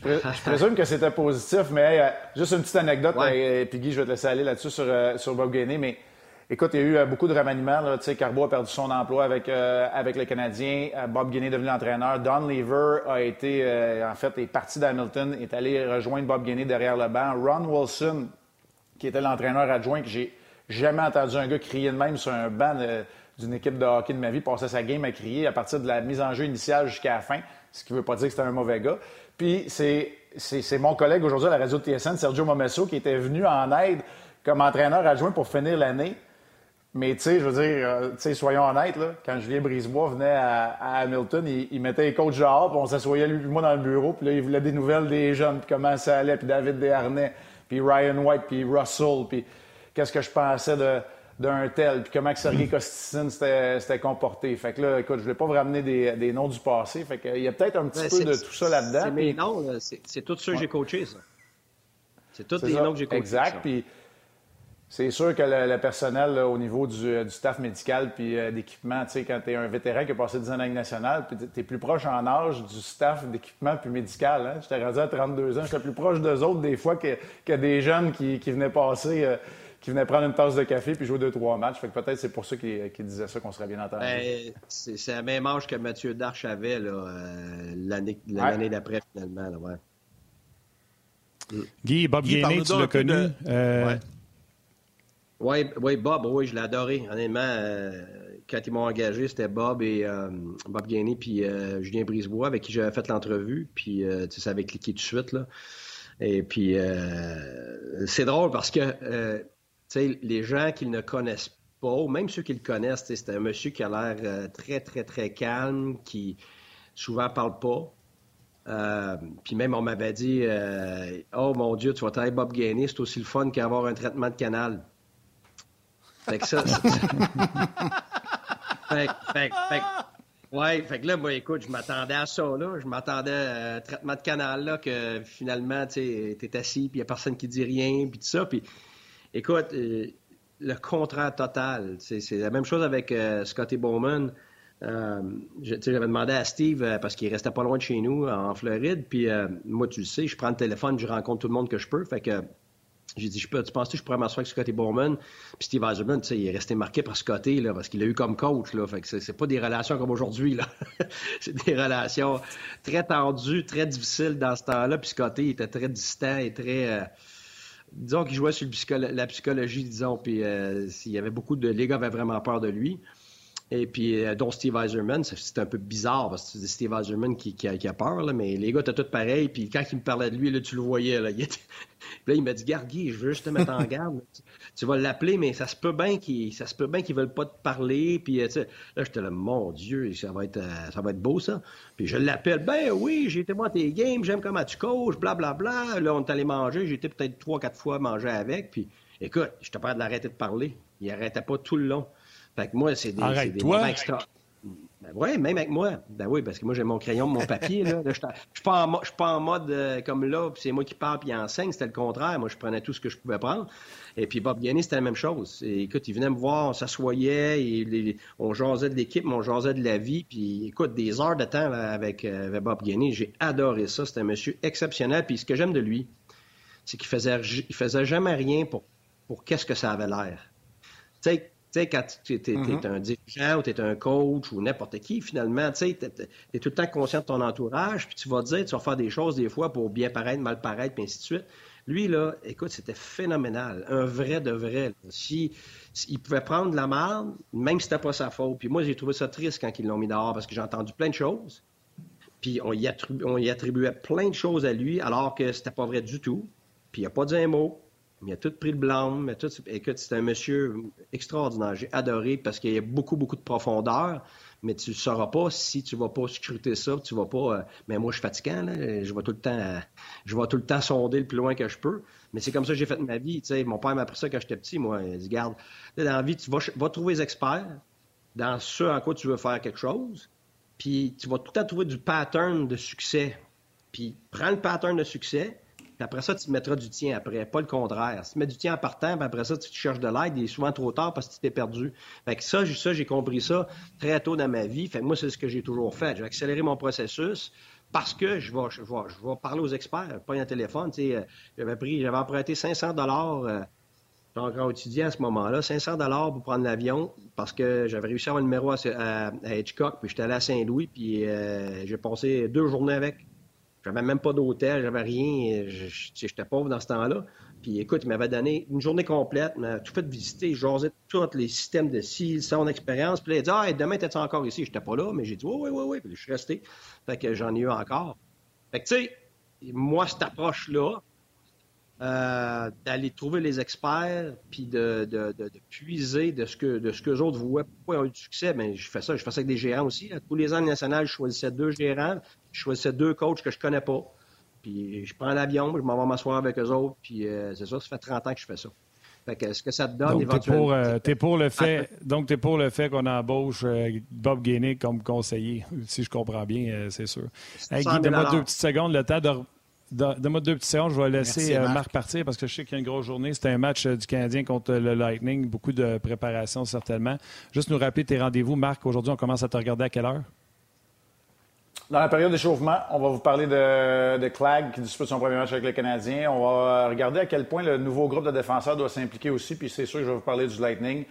Je, présume que c'était positif, mais euh, juste une petite anecdote, et, puis Guy, je vais te laisser aller là-dessus sur, euh, sur Bob Gainey, mais écoute, il y a eu euh, beaucoup de remaniements. Carbo a perdu son emploi avec, avec le Canadien. Bob Gainey est devenu l'entraîneur. Don Lever a été, en fait, est parti d'Hamilton, est allé rejoindre Bob Gainey derrière le banc. Ron Wilson, qui était l'entraîneur adjoint, que j'ai jamais entendu un gars crier de même sur un banc d'une équipe de hockey de ma vie, passait sa game à crier à partir de la mise en jeu initiale jusqu'à la fin, ce qui ne veut pas dire que c'était un mauvais gars. Puis c'est, mon collègue aujourd'hui à la radio TSN, Sergio Momesso, qui était venu en aide comme entraîneur adjoint pour finir l'année. Mais tu sais, je veux dire, euh, soyons honnêtes, quand Julien Brisebois venait à, Hamilton, il, mettait les coachs dehors, puis on s'assoyait lui et moi dans le bureau, puis là, il voulait des nouvelles des jeunes, puis comment ça allait, puis David Desharnais, puis Ryan White, puis Russell, puis qu'est-ce que je pensais de, d'un tel, puis comment que Sergei Kosticin s'était comporté. Fait que là, écoute, je voulais pas vous ramener des, des noms du passé. Fait qu'il y a peut-être un petit peu de tout ça là-dedans. C'est mes noms, c'est tous ceux que j'ai coachés, ça. C'est tous les noms que j'ai coachés. Exact, puis c'est sûr que le, personnel au niveau du, staff médical puis euh, d'équipement, tu sais, quand tu es un vétéran qui a passé 10 ans en Ligue nationale, puis tu es plus proche en âge du staff d'équipement puis médical. Hein? J'étais rendu à 32 ans, j'étais plus proche d'eux autres des fois que, que des jeunes qui, qui venaient passer... Euh, qui venaient prendre une tasse de café puis jouer deux, trois matchs. Fait que peut-être c'est pour ça qu'il disait ça, qu'on serait bien entendu. Ben, c'est la même âge que Mathieu Darche avait euh, l'année d'après, finalement. Là, ouais. Guy, Bob Gainé, tu l'as connu. Oui, ouais, Bob, oui, je l'ai adoré. Honnêtement, euh, quand ils m'ont engagé, c'était Bob et euh, Bob Gainé puis euh, Julien Brisebois avec qui j'avais fait l'entrevue. Puis, tu sais, ça avait cliqué tout de suite, là. Et puis, c'est drôle parce que, sais, les gens qui ne connaissent pas, ou même ceux qui le connaissent, c'est un monsieur qui a l'air très, très, très calme, qui souvent parle pas. puis même, on m'avait dit Oh mon Dieu, tu vas travailler Bob Gainé, c'est aussi le fun qu'avoir un traitement de canal. Fait que ça. fait, fait, fait, ouais, fait que là, moi, écoute, je m'attendais à ça, là. Je m'attendais à un traitement de canal, là, que finalement, tu t'es assis, puis il n'y a personne qui dit rien, puis tout ça. Puis, écoute, euh, le contraire total. C'est la même chose avec euh, Scotty Bowman. Euh, j'avais demandé à Steve, euh, parce qu'il restait pas loin de chez nous, en Floride, puis moi, tu le sais, je prends le téléphone, je rencontre tout le monde que je peux. Fait que j'ai dit, je peux, tu penses que je pourrais m'asseoir avec Scotty Bowman? Puis Steve Eiserman, tu sais, il est resté marqué par Scotty, là, parce qu'il l'a eu comme coach, là. Fait que c'est pas des relations comme aujourd'hui, là. c'est des relations très tendues, très difficiles dans ce temps-là. Puis Scotty était très distant et très... Disons qu'il jouait sur la psychologie, disons. Puis euh, il y avait beaucoup de... Les gars avaient vraiment peur de lui. Et puis, euh, dont Steve Eiserman, c'est un peu bizarre parce que c'est Steve Eiserman qui, a, peur, mais les gars étaient tous pareils. Puis quand il me parlait de lui, tu le voyais. Là, il, là, il m'a dit Garde, je veux juste te mettre en garde. tu, vas l'appeler, mais ça se peut bien qu'il ça se peut bien qu'ils veulent pas te parler. Puis euh, là, j'étais là, mon Dieu, ça va être euh, ça va être beau ça. Puis je l'appelle, ben oui, j'ai été moi tes games, j'aime comment tu coaches, blablabla. Bla, bla. Là, on est allé manger, j'ai été peut-être trois, quatre fois manger avec. Puis écoute, je te parle de l'arrêter de parler. Il arrêtait pas tout le long. Fait que moi, c'est des, des moments extra. Ben oui, même avec moi. Ben oui, parce que moi, j'ai mon crayon, mon papier. Là. je ne suis pas en, mode euh, comme là, puis c'est moi qui parle puis enseigne. C'était le contraire. Moi, je prenais tout ce que je pouvais prendre. Et puis Bob Gainé, c'était la même chose. Et, écoute, il venait me voir, on s'assoyait, on jasait de l'équipe, mais on jasait de la vie. Puis écoute, des heures de temps avec, euh, Bob Gainé, j'ai adoré ça. C'était un monsieur exceptionnel. Puis ce que j'aime de lui, c'est qu'il faisait, il faisait jamais rien pour, pour qu'est-ce que ça avait l'air. Tu sais, tu sais, quand tu es, mm-hmm. un dirigeant ou tu es un coach ou n'importe qui, finalement, tu sais, es, tout le temps conscient de ton entourage, puis tu vas dire, tu vas faire des choses des fois pour bien paraître, mal paraître, puis ainsi de suite. Lui, là, écoute, c'était phénoménal. Un vrai de vrai. Si, il pouvait prendre la merde, même si c'était pas sa faute. Puis moi, j'ai trouvé ça triste quand ils l'ont mis dehors parce que j'ai entendu plein de choses. Puis on y, on y attribuait plein de choses à lui alors que c'était pas vrai du tout. Puis il a pas dit un mot. Il a tout pris le blanc. Mais tout... Écoute, c'est un monsieur extraordinaire. J'ai adoré parce qu'il y a beaucoup, beaucoup de profondeur. Mais tu ne sauras pas si tu ne vas pas scruter ça, tu vas pas. Euh, mais moi, je suis fatigant, là. Je vais tout le temps, je vais tout le temps sonder le plus loin que je peux. Mais c'est comme ça que j'ai fait ma vie. Mon père m'a appris ça quand j'étais petit. Moi, il dit garde, dans la vie, tu vas, vas trouver les experts dans ce en quoi tu veux faire quelque chose. Puis tu vas tout le temps trouver du pattern de succès. Puis prends le pattern de succès, après ça, tu mettras du tien après, pas le contraire. Si tu mets du tien en partant, puis après ça, tu cherches de l'aide, il est souvent trop tard parce que tu t'es perdu. Fait que ça, ça j'ai compris ça très tôt dans ma vie. Fait que moi, c'est ce que j'ai toujours fait. J'ai accéléré mon processus parce que je vais, je vais, je vais parler aux experts, pas un téléphone. Sais, j'avais pris, j'avais emprunté 500 dollars. Euh, encore étudiant à ce moment-là, 500 dollars pour prendre l'avion parce que j'avais réussi à avoir le numéro à, Hitchcock, puis j'étais allé à Saint-Louis, puis euh, j'ai passé deux journées avec. J'avais même pas d'hôtel, j'avais rien. J'étais pauvre dans ce temps-là. Puis écoute, il m'avait donné une journée complète, m'a tout fait visiter, jasé tous les systèmes de SEAL, son expérience. Puis là, il a dit Ah, demain, t'es encore ici? J'étais pas là, mais j'ai dit Oui, oui, oui, oui. Puis je suis resté. Fait que j'en ai eu encore. Fait que tu sais, moi, cette approche-là, euh, d'aller trouver les experts, puis de, de, de, puiser de ce que de ce que autres voient, pourquoi ils ont eu du succès. Mais je fais ça, je fais ça avec des gérants aussi. Tous les ans national, je choisissais deux gérants, je choisissais deux coachs que je connais pas. Puis je prends l'avion, je m'en vais m'asseoir avec eux autres, puis euh, c'est ça, ça fait 30 ans que je fais ça. Fait que ce que ça te donne donc, éventuellement. Pour, euh, es pour le fait, donc, tu es pour le fait qu'on embauche Bob Gainey comme conseiller, si je comprends bien, c'est sûr. Hey, Guy, donne-moi deux petites secondes, le temps de Donne-moi deux petites secondes, je vais laisser euh, Marc. partir parce que je sais qu'il y a une grosse journée. C'était un match euh, du Canadien contre le Lightning, beaucoup de préparation certainement. Juste nous rappeler tes rendez-vous, Marc. Aujourd'hui, on commence à te regarder à quelle heure? Dans la période d'échauffement, on va vous parler de, de Clag qui dispute son premier match avec le Canadien. On va regarder à quel point le nouveau groupe de défenseurs doit s'impliquer aussi. Puis c'est sûr que je vais vous parler du Lightning.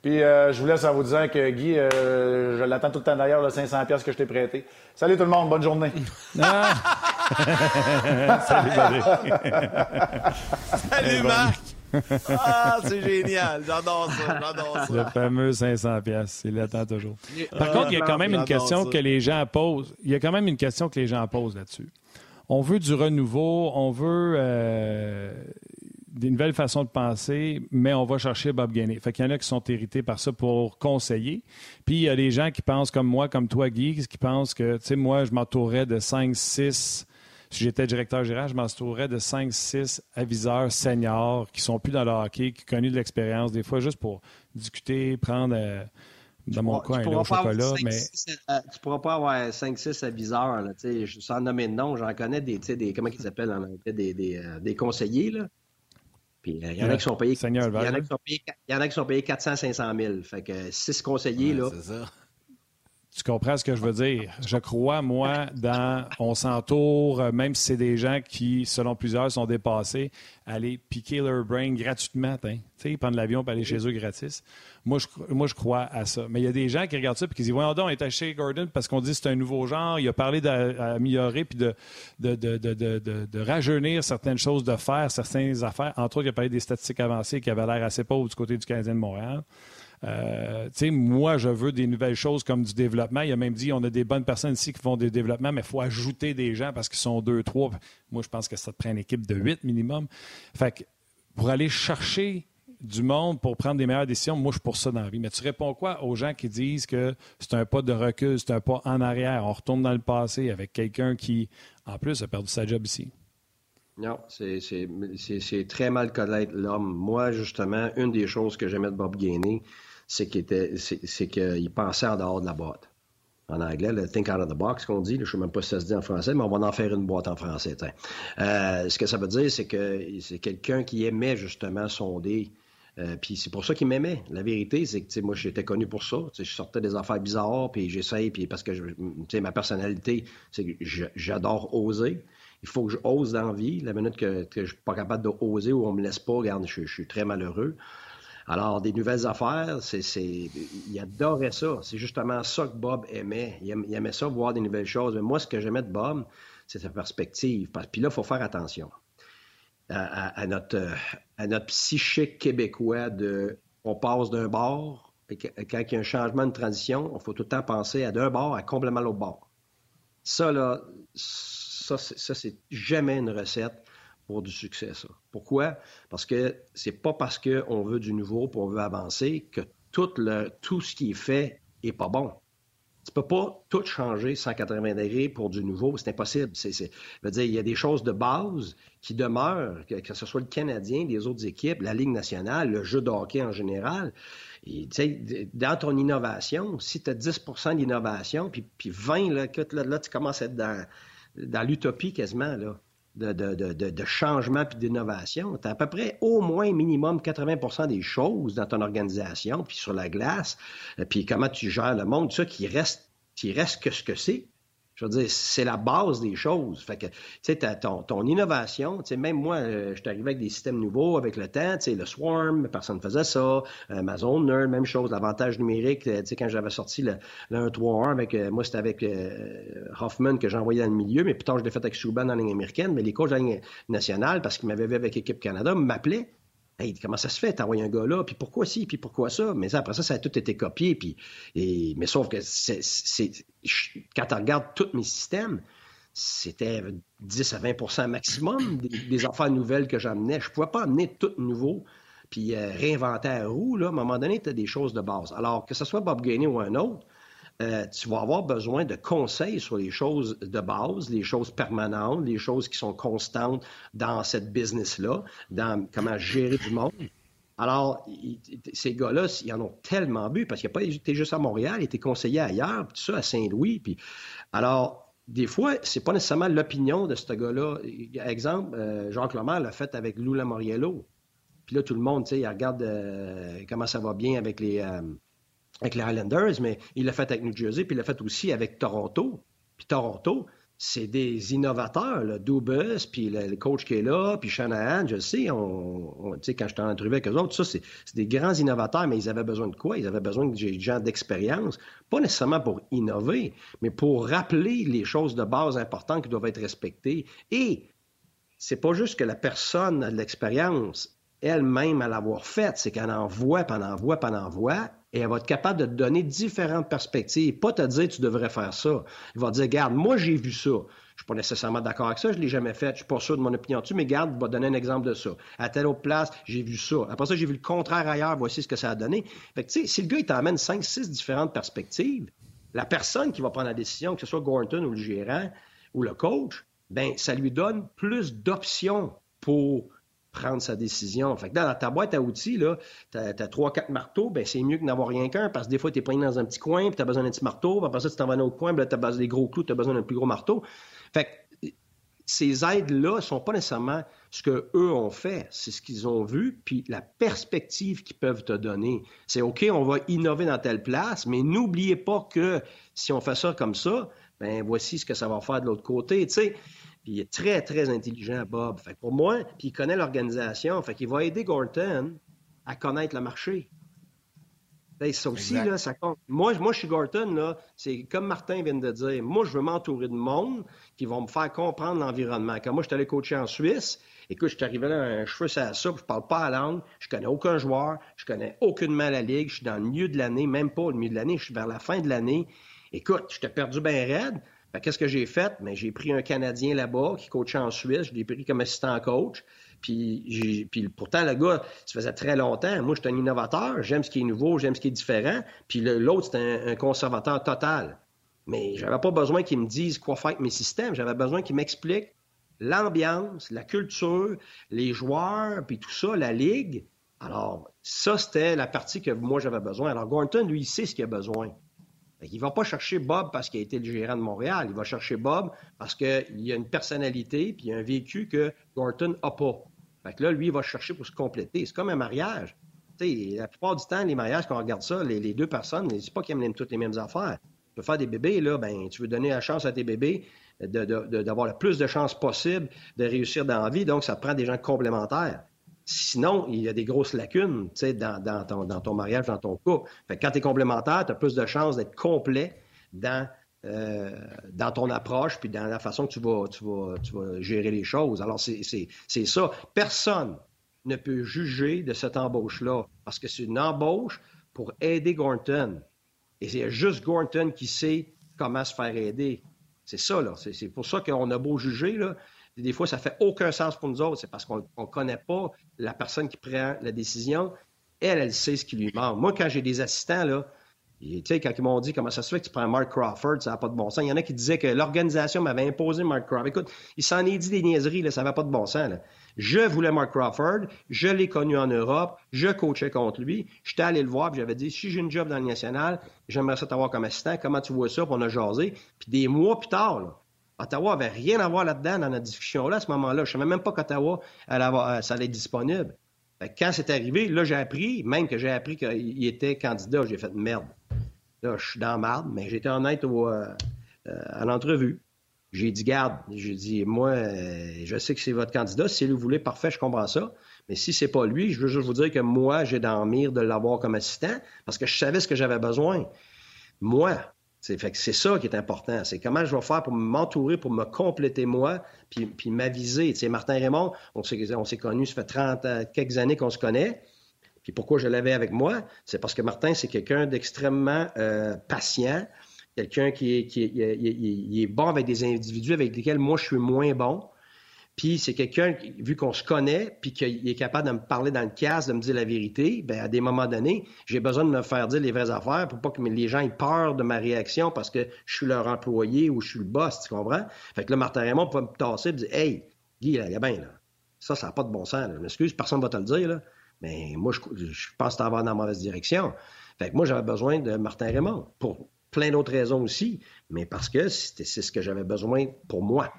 Puis euh, je vous laisse à vous dire que Guy, je l'attends tout le temps d'ailleurs, le 500 pièces que je t'ai prêté. Salut tout le monde, bonne journée. Ah! Salut, Salut, Marc. Ah, c'est génial. J'adore ça. J'adore ça. Le fameux 500 pièces, il l'attend toujours. Par contre, il y a quand même une question que les gens posent. Il y a quand même une question que les gens posent là-dessus. On veut du renouveau, on veut euh, des nouvelles façons de penser, mais on va chercher Bob Gainey. Fait qu'il y en a qui sont hérités par ça pour conseiller. Puis il y a des gens qui pensent comme moi, comme toi, Guy, qui pensent que, tu sais, moi, je m'entourerais de 5, 6 si j'étais directeur général, je m'entourerais de 5-6 aviseurs seniors qui sont plus dans le hockey, qui ont connu de l'expérience, des fois juste pour discuter, prendre euh, dans mon coin un chocolat. mais... Euh, tu pourras pas avoir 5-6 aviseurs. Là, sans nommer de nom, j'en connais des, des comment ils s'appellent des, des, euh, des, conseillers. Là. Puis il y en a qui sont payés. Il y en a qui sont payés, 400-500 000. Fait que 6 conseillers, là. Tu comprends ce que je veux dire? Je crois, moi, dans on s'entoure, euh, même si c'est des gens qui, selon plusieurs, sont dépassés, aller piquer leur brain gratuitement, tu sais, prendre l'avion pour aller chez eux gratis. Moi je, moi, je crois à ça. Mais il y a des gens qui regardent ça et qui disent Voyons on est acheté Gordon parce qu'on dit que c'est un nouveau genre. Il a parlé d'améliorer puis de, de, de, de, rajeunir certaines choses, de faire certaines affaires. Entre autres, il a parlé des statistiques avancées qui avaient l'air assez pauvres du côté du Canadien de Montréal. Euh, moi, je veux des nouvelles choses comme du développement. Il a même dit on a des bonnes personnes ici qui font des développements, mais il faut ajouter des gens parce qu'ils sont deux, trois. Moi, je pense que ça te prend une équipe de huit minimum. Fait que pour aller chercher du monde pour prendre des meilleures décisions, moi, je suis pour ça dans la vie. Mais tu réponds quoi aux gens qui disent que c'est un pas de recul, c'est un pas en arrière, on retourne dans le passé avec quelqu'un qui, en plus, a perdu sa job ici? Non, c'est très mal connaître l'homme. Moi, justement, une des choses que j'aimais de Bob Gainey, c'est qu'il pensait en dehors de la boîte. En anglais, le think out of the box qu'on dit, je ne sais même pas si ça se dit en français, mais on va en faire une boîte en français. Euh, ce que ça veut dire, c'est que c'est quelqu'un qui aimait justement sonder. Euh, puis c'est pour ça qu'il m'aimait. La vérité, c'est que moi, j'étais connu pour ça. je sortais des affaires bizarres, puis j'essaye, puis parce que ma personnalité, c'est que j'adore oser. Il faut que je ose dans la vie. La minute que, je ne suis pas capable d'oser ou on me laisse pas, regarde, je suis très malheureux. Alors, des nouvelles affaires, c'est, il adorait ça. C'est justement ça que Bob aimait. Il, aimait. ça, voir des nouvelles choses. Mais moi, ce que j'aimais de Bob, c'est sa perspective. Puis là, il faut faire attention à, notre, à notre psychique québécois de on passe d'un bord, et quand il y a un changement de transition, il faut tout le temps penser à d'un bord à complètement l'autre bord. Ça, là, ça, ça c'est jamais une recette pour du succès, ça. Pourquoi? Parce que c'est pas parce qu'on veut du nouveau, qu'on veut avancer, que tout, le, tout ce qui est fait est pas bon. Tu peux pas tout changer 180 degrés pour du nouveau, c'est impossible. C'est, c'est, veux dire, il y a des choses de base qui demeurent, que, ce soit le Canadien, les autres équipes, la Ligue nationale, le jeu de hockey en général. Et, dans ton innovation, si tu as 10% d'innovation, puis, puis 20, là, là, là, tu commences à être dans, dans l'utopie quasiment, là de, changement puis d'innovation. Tu as à peu près au moins minimum 80% des choses dans ton organisation, puis sur la glace, euh, puis comment tu gères le monde, ça qui reste, qui reste que ce que c'est. Je veux dire, c'est la base des choses. Fait que, tu sais, ton, ton innovation, tu sais, même moi, euh, je suis arrivé avec des systèmes nouveaux avec le temps, tu sais, le Swarm, personne ne faisait ça. Amazon Nerd, même chose, l'avantage numérique, tu sais, quand j'avais sorti le, le 1.3.1 avec, euh, moi, c'était avec euh, Hoffman que j'envoyais dans le milieu, mais plus je l'ai fait avec Subban la ligne américaine, mais les coachs la ligne nationale, parce qu'ils m'avaient vu avec Équipe Canada, m'appelaient Hey, comment ça se fait, t'envoies un gars là, puis pourquoi ci, puis pourquoi ça? Mais après ça, ça a tout été copié, puis, mais sauf que quand tu regardes tous mes systèmes, c'était 10 à 20% maximum des, affaires nouvelles que j'amenais. Je ne pouvais pas amener tout nouveau, puis euh, réinventer à roue. À un moment donné, tu as des choses de base. Alors, que ce soit Bob Gainey ou un autre, euh, tu vas avoir besoin de conseils sur les choses de base, les choses permanentes, les choses qui sont constantes dans cette business-là, dans comment gérer du monde. Alors, ces gars-là, ils en ont tellement bu parce qu'il n'a pas été juste à Montréal, il était conseillé ailleurs, tout ça, à Saint-Louis. Puis... Alors, des fois, c'est pas nécessairement l'opinion de ce gars-là. Exemple, euh, Jacques Lemire l'a fait avec Lou Lamoriello. Puis là, tout le monde, tu sais, il regarde euh, comment ça va bien avec les, avec les Highlanders, mais il l'a fait avec New Jersey, puis il l'a fait aussi avec Toronto. Puis Toronto, c'est des innovateurs, là. Dubus, puis le, coach qui est là, puis Shanahan, je sais, on, sais, quand j'étais en entrevue avec eux autres, ça, c'est, des grands innovateurs, mais ils avaient besoin de quoi? Ils avaient besoin de gens d'expérience, pas nécessairement pour innover, mais pour rappeler les choses de base importantes qui doivent être respectées. Et c'est pas juste que la personne a de l'expérience elle-même à l'avoir faite, c'est qu'elle en voit, puis en voit, puis en voit, et elle va être capable de te donner différentes perspectives, pas te dire tu devrais faire ça. Elle va dire, regarde, moi j'ai vu ça. Je suis pas nécessairement d'accord avec ça, je l'ai jamais fait, je suis pas sûr de mon opinion dessus, mais garde, va donner un exemple de ça. À telle autre place, j'ai vu ça. Après ça, j'ai vu le contraire ailleurs, voici ce que ça a donné. Fait que, tu sais, si le gars, il t'emmène cinq, six différentes perspectives, la personne qui va prendre la décision, que ce soit Gorton ou le gérant ou le coach, ben, ça lui donne plus d'options pour prendre sa décision. Fait que dans ta boîte à outils, tu as, trois, quatre marteaux, ben c'est mieux que d'avoir rien qu'un, parce que des fois, tu es pris dans un petit coin, puis tu as besoin d'un petit marteau, puis après ça, tu t'en vas dans coin, puis tu as besoin des gros clous, tu as besoin d'un plus gros marteau. Fait que ces aides-là ne sont pas nécessairement ce qu'eux ont fait, c'est ce qu'ils ont vu, puis la perspective qu'ils peuvent te donner. C'est OK, on va innover dans telle place, mais n'oubliez pas que si on fait ça comme ça, ben voici ce que ça va faire de l'autre côté. Il est très, très intelligent, Bob. Fait pour moi, puis il connaît l'organisation. Fait qu'il va aider Gorton à connaître le marché. ça aussi, là, ça compte. Moi, moi, je suis Gorton, là, c'est comme Martin vient de dire. Moi, je veux m'entourer de monde qui vont me faire comprendre l'environnement. Quand moi, je suis allé coacher en Suisse, écoute, je suis arrivé là, un cheveu à la soupe, je parle pas la langue, je connais aucun joueur, je connais aucunement la ligue, je suis dans le milieu de l'année, même pas au milieu de l'année, je suis vers la fin de l'année. Écoute, je t'ai perdu bien raide. Qu'est-ce que j'ai fait? Mais j'ai pris un Canadien là-bas qui coachait en Suisse, je l'ai pris comme assistant coach. Puis pourtant, le gars, ça faisait très longtemps. Moi, je suis un innovateur, j'aime ce qui est nouveau, j'aime ce qui est différent. Puis l'autre, c'est un, conservateur total. Mais j'avais pas besoin qu'il me dise quoi faire avec mes systèmes. J'avais besoin qu'il m'explique l'ambiance, la culture, les joueurs, puis tout ça, la ligue. Alors, ça, c'était la partie que moi, j'avais besoin. Alors, Gorton, lui, il sait ce qu'il a besoin. Il ne va pas chercher Bob parce qu'il a été le gérant de Montréal. Il va chercher Bob parce qu'il a une personnalité puis un vécu que Gorton n'a pas. Là, lui, il va chercher pour se compléter. C'est comme un mariage. la plupart du temps, les mariages, quand on regarde ça, les, deux personnes, c'est pas qu'ils aiment toutes les mêmes affaires. Tu veux faire des bébés, là, ben, tu veux donner la chance à tes bébés d'avoir le plus de chances possible de réussir dans la vie. Donc, ça prend des gens complémentaires. Sinon, il y a des grosses lacunes dans, dans, ton, mariage, dans ton couple. Quand tu es complémentaire, tu as plus de chances d'être complet dans, euh, dans ton approche puis dans la façon que tu vas, tu tu vas gérer les choses. Alors, c'est ça. Personne ne peut juger de cette embauche-là parce que c'est une embauche pour aider Gorton. Et c'est juste Gorton qui sait comment se faire aider. C'est ça, là. C'est pour ça qu'on a beau juger, là des fois, ça fait aucun sens pour nous autres. C'est parce qu'on ne connaît pas la personne qui prend la décision. Elle, elle sait ce qui lui manque. Moi, quand j'ai des assistants, là, quand ils m'ont dit comment ça se fait que tu prends Mark Crawford, ça n'a pas de bon sens. Il y en a qui disaient que l'organisation m'avait imposé Mark Crawford. Écoute, il s'en est dit des niaiseries, là, ça n'avait pas de bon sens. Je voulais Mark Crawford, je l'ai connu en Europe, je coachais contre lui, j'étais allé le voir, puis j'avais dit si j'ai une job dans le national, j'aimerais ça t'avoir comme assistant, comment tu vois ça, puis on a jasé. Puis des mois plus tard, Ottawa avait rien à voir là-dedans dans notre discussion-là à ce moment-là. Je ne savais même pas qu'Ottawa, euh, ça allait être disponible. quand c'est arrivé, là, j'ai appris, même que j'ai appris qu'il était candidat, j'ai fait merde. Là, je suis dans marde, mais j'étais honnête au, euh, à l'entrevue. J'ai dit, garde, j'ai dit, moi, je sais que c'est votre candidat. Si vous voulez, parfait, je comprends ça. Mais si c'est pas lui, je veux juste vous dire que moi, j'ai dans de l'avoir comme assistant parce que je savais ce que j'avais besoin. Moi. C'est, ça qui est important. C'est comment je vais faire pour m'entourer, pour me compléter moi, puis, m'aviser. Tu sais, Martin Raymond, on s'est, on s'est connus, ça fait 30, euh, quelques années qu'on se connaît. Puis pourquoi je l'avais avec moi? C'est parce que Martin, c'est quelqu'un d'extrêmement euh, patient, quelqu'un qui est, qui est bon avec des individus avec lesquels moi je suis moins bon. Puis c'est quelqu'un, vu qu'on se connaît, puis qu'il est capable de me parler dans le casque, de me dire la vérité, bien, à des moments donnés, j'ai besoin de me faire dire les vraies affaires pour pas que les gens aient peur de ma réaction parce que je suis leur employé ou je suis le boss, tu comprends? Fait que là, Martin Raymond peut me tasser et me dire Hey, Guy, il y a bien, là. Ça, ça n'a pas de bon sens. Je m'excuse, personne ne va te le dire, là. Mais moi, je, pense que dans la mauvaise direction. Fait que moi, j'avais besoin de Martin Raymond pour plein d'autres raisons aussi, mais parce que c'est ce que j'avais besoin pour moi.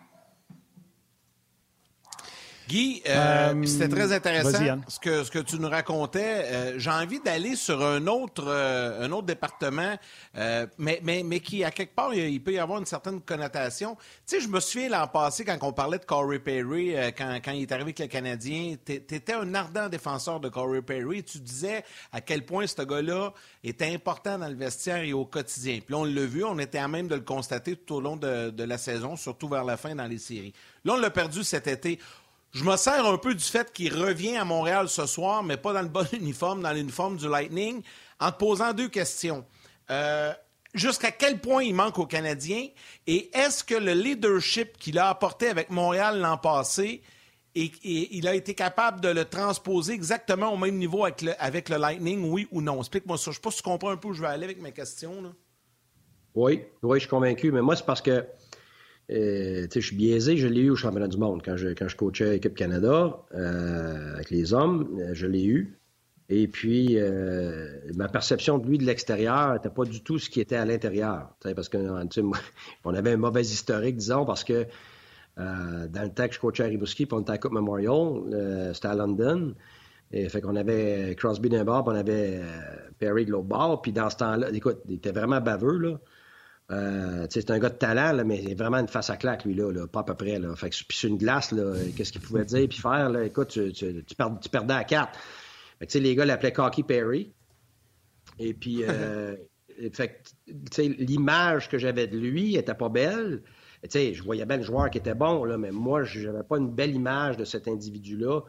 Guy, euh, euh, c'était très intéressant ce que, ce que tu nous racontais. Euh, j'ai envie d'aller sur un autre, un autre département, mais, mais, mais qui, à quelque part, il peut y avoir une certaine connotation. Tu sais, je me souviens l'an passé, quand on parlait de Corey Perry, quand, quand il est arrivé avec le Canadien, tu étais un ardent défenseur de Corey Perry. Tu disais à quel point ce gars-là était important dans le vestiaire et au quotidien. Puis là, on l'a vu, on était à même de le constater tout au long de, de la saison, surtout vers la fin dans les séries. Là, on l'a perdu cet été. Je me sers un peu du fait qu'il revient à Montréal ce soir, mais pas dans le bon uniforme, dans l'uniforme du Lightning, en te posant deux questions. Euh, jusqu'à quel point il manque aux Canadiens? Et est-ce que le leadership qu'il a apporté avec Montréal l'an passé, il a été capable de le transposer exactement au même niveau avec le, Lightning, oui ou non? Explique-moi ça. Je ne sais pas si tu comprends un peu où je vais aller avec mes questions. Oui, oui, je suis convaincu, mais moi, c'est parce que euh, je suis biaisé, je l'ai eu au championnat du monde quand je, quand je coachais l'équipe Canada euh, avec les hommes, euh, je l'ai eu. Et puis, ma perception de lui de l'extérieur n'était pas du tout ce qui était à l'intérieur. Parce qu'on on avait un mauvais historique, disons, parce que dans le temps que je coachais à Rimouski, puis on était à Coupe Memorial, c'était à London. Et fait qu'on avait Crosby d'un bord, puis on avait Perry de l'autre bord. Puis dans ce temps-là, écoute, il était vraiment baveux, là. Euh, c'est un gars de talent, là, mais il est vraiment une face à claque, lui, là, pas à peu près. Là. Fait que, puis sur une glace, qu'est-ce qu'il pouvait dire puis faire? Là, écoute, tu, tu, tu, perdais à quatre. Fait que, les gars l'appelaient Cocky Perry. Et puis, euh, l'image que j'avais de lui était pas belle. sais, je voyais bien le joueur qui était bon, là, mais moi, je n'avais pas une belle image de cet individu-là.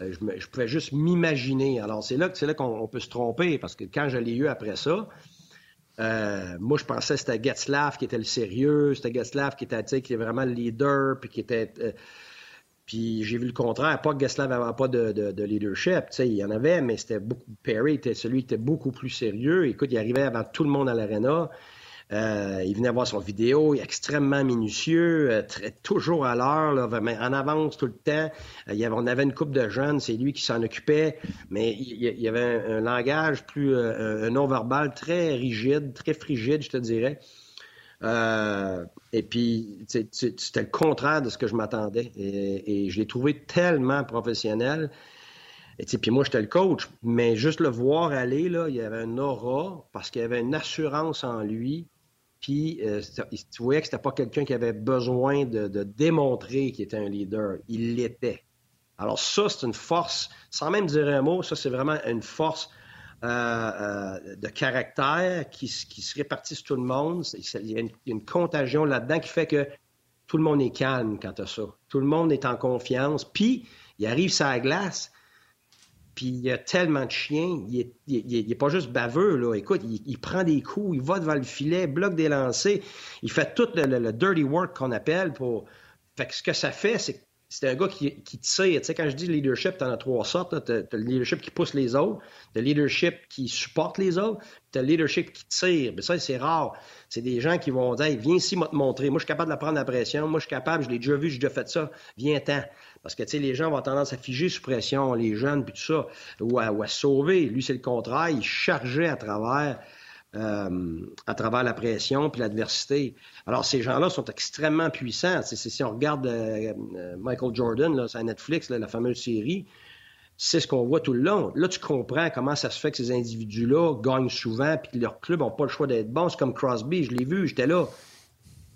Euh, je, je, pouvais juste m'imaginer. Alors, c'est là, là qu'on peut se tromper, parce que quand je l'ai eu après ça, euh, moi, je pensais que c'était Getzlaff qui était le sérieux, c'était Getzlaff qui était, qui était vraiment le leader, puis qui était. Euh, puis j'ai vu le contraire, pas que Getzlaff n'avait pas de, de, de leadership, il y en avait, mais c'était beaucoup. Perry était celui qui était beaucoup plus sérieux. Écoute, il arrivait avant tout le monde à l'aréna. Euh, il venait voir son vidéo, extrêmement minutieux, euh, toujours à l'heure, en avance tout le temps. Euh, on avait une coupe de jeunes, c'est lui qui s'en occupait, mais il, y avait un, langage plus un non-verbal très rigide, très frigide, je te dirais. et puis, c'était le contraire de ce que je m'attendais. Et, je l'ai trouvé tellement professionnel. Et puis moi, j'étais le coach, mais juste le voir aller, il y avait un aura parce qu'il y avait une assurance en lui puis, euh, tu voyais que c'était pas quelqu'un qui avait besoin de, démontrer qu'il était un leader. Il l'était. Alors ça, c'est une force, sans même dire un mot, ça, c'est vraiment une force euh, euh, de caractère qui, se répartit sur tout le monde. Il y a une, contagion là-dedans qui fait que tout le monde est calme quand tu ça. Tout le monde est en confiance. Puis, il arrive sa glace, puis il y a tellement de chiens, il est, pas juste baveux, là. Écoute, il, prend des coups, il va devant le filet, bloque des lancers, il fait tout le, dirty work qu'on appelle pour. Fait que ce que ça fait, c'est c'est un gars qui, tire. Tu sais, quand je dis leadership, tu en as trois sortes. Tu as, le leadership qui pousse les autres, tu le leadership qui supporte les autres, tu as le leadership qui tire. Mais ça, c'est rare. C'est des gens qui vont dire Viens ici, moi te montrer. Moi, je suis capable de prendre la pression. Moi, je suis capable, je l'ai déjà vu, j'ai déjà fait ça. Viens-t'en. Parce que, tu sais, les gens vont tendance à figer sous pression, les jeunes, puis tout ça, ou à, sauver. Lui, c'est le contraire. Il chargeait à travers, euh, à travers la pression puis l'adversité. Alors, ces gens-là sont extrêmement puissants. si on regarde euh, euh, Michael Jordan, là, sur Netflix, la fameuse série, c'est ce qu'on voit tout le long. Là, tu comprends comment ça se fait que ces individus-là gagnent souvent puis que leurs clubs n'ont pas le choix d'être bons. C'est comme Crosby, je l'ai vu, j'étais là.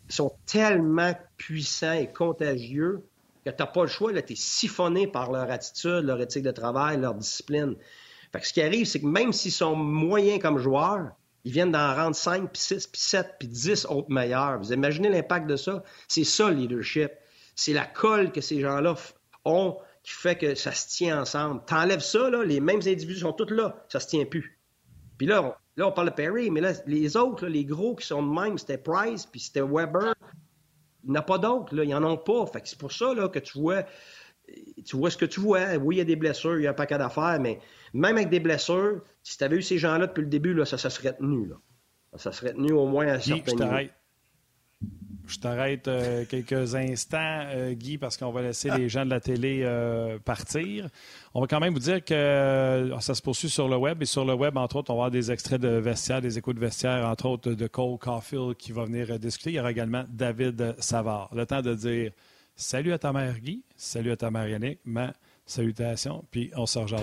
sont tellement puissants et contagieux que tu n'as pas le choix. Tu es siphonné par leur attitude, leur éthique de travail, leur discipline. Fait que ce qui arrive, c'est que même s'ils sont moyens comme joueurs, ils viennent d'en rendre 5, puis 6, puis 7, puis 10 autres meilleurs. Vous imaginez l'impact de ça? C'est ça, le leadership. C'est la colle que ces gens-là ont qui fait que ça se tient ensemble. T'enlèves ça, les mêmes individus sont tous là, ça se tient plus. Puis là, on, là, on parle de Perry, mais là, les autres, les gros qui sont de même, c'était Price, puis c'était Weber. Il n'y en a pas d'autres, là. Ils n'en ont pas. Fait que c'est pour ça que tu vois, tu vois ce que tu vois. Oui, il y a des blessures, il y a un paquet d'affaires, mais même avec des blessures, si tu avais eu ces gens-là depuis le début, là, ça, ça serait tenu. Là. Ça serait tenu au moins à un certain niveau. Je t'arrête euh, quelques instants, euh, Guy, parce qu'on va laisser les gens de la télé euh, partir. On va quand même vous dire que ça se poursuit sur le web. Et sur le web, entre autres, on va avoir des extraits de vestiaire, des échos de vestiaire, entre autres de Cole Caulfield qui va venir discuter. Il y aura également David Savard. Le temps de dire salut à ta mère, Guy, salut à ta mère, Yannick, ma salutation, puis on sort jase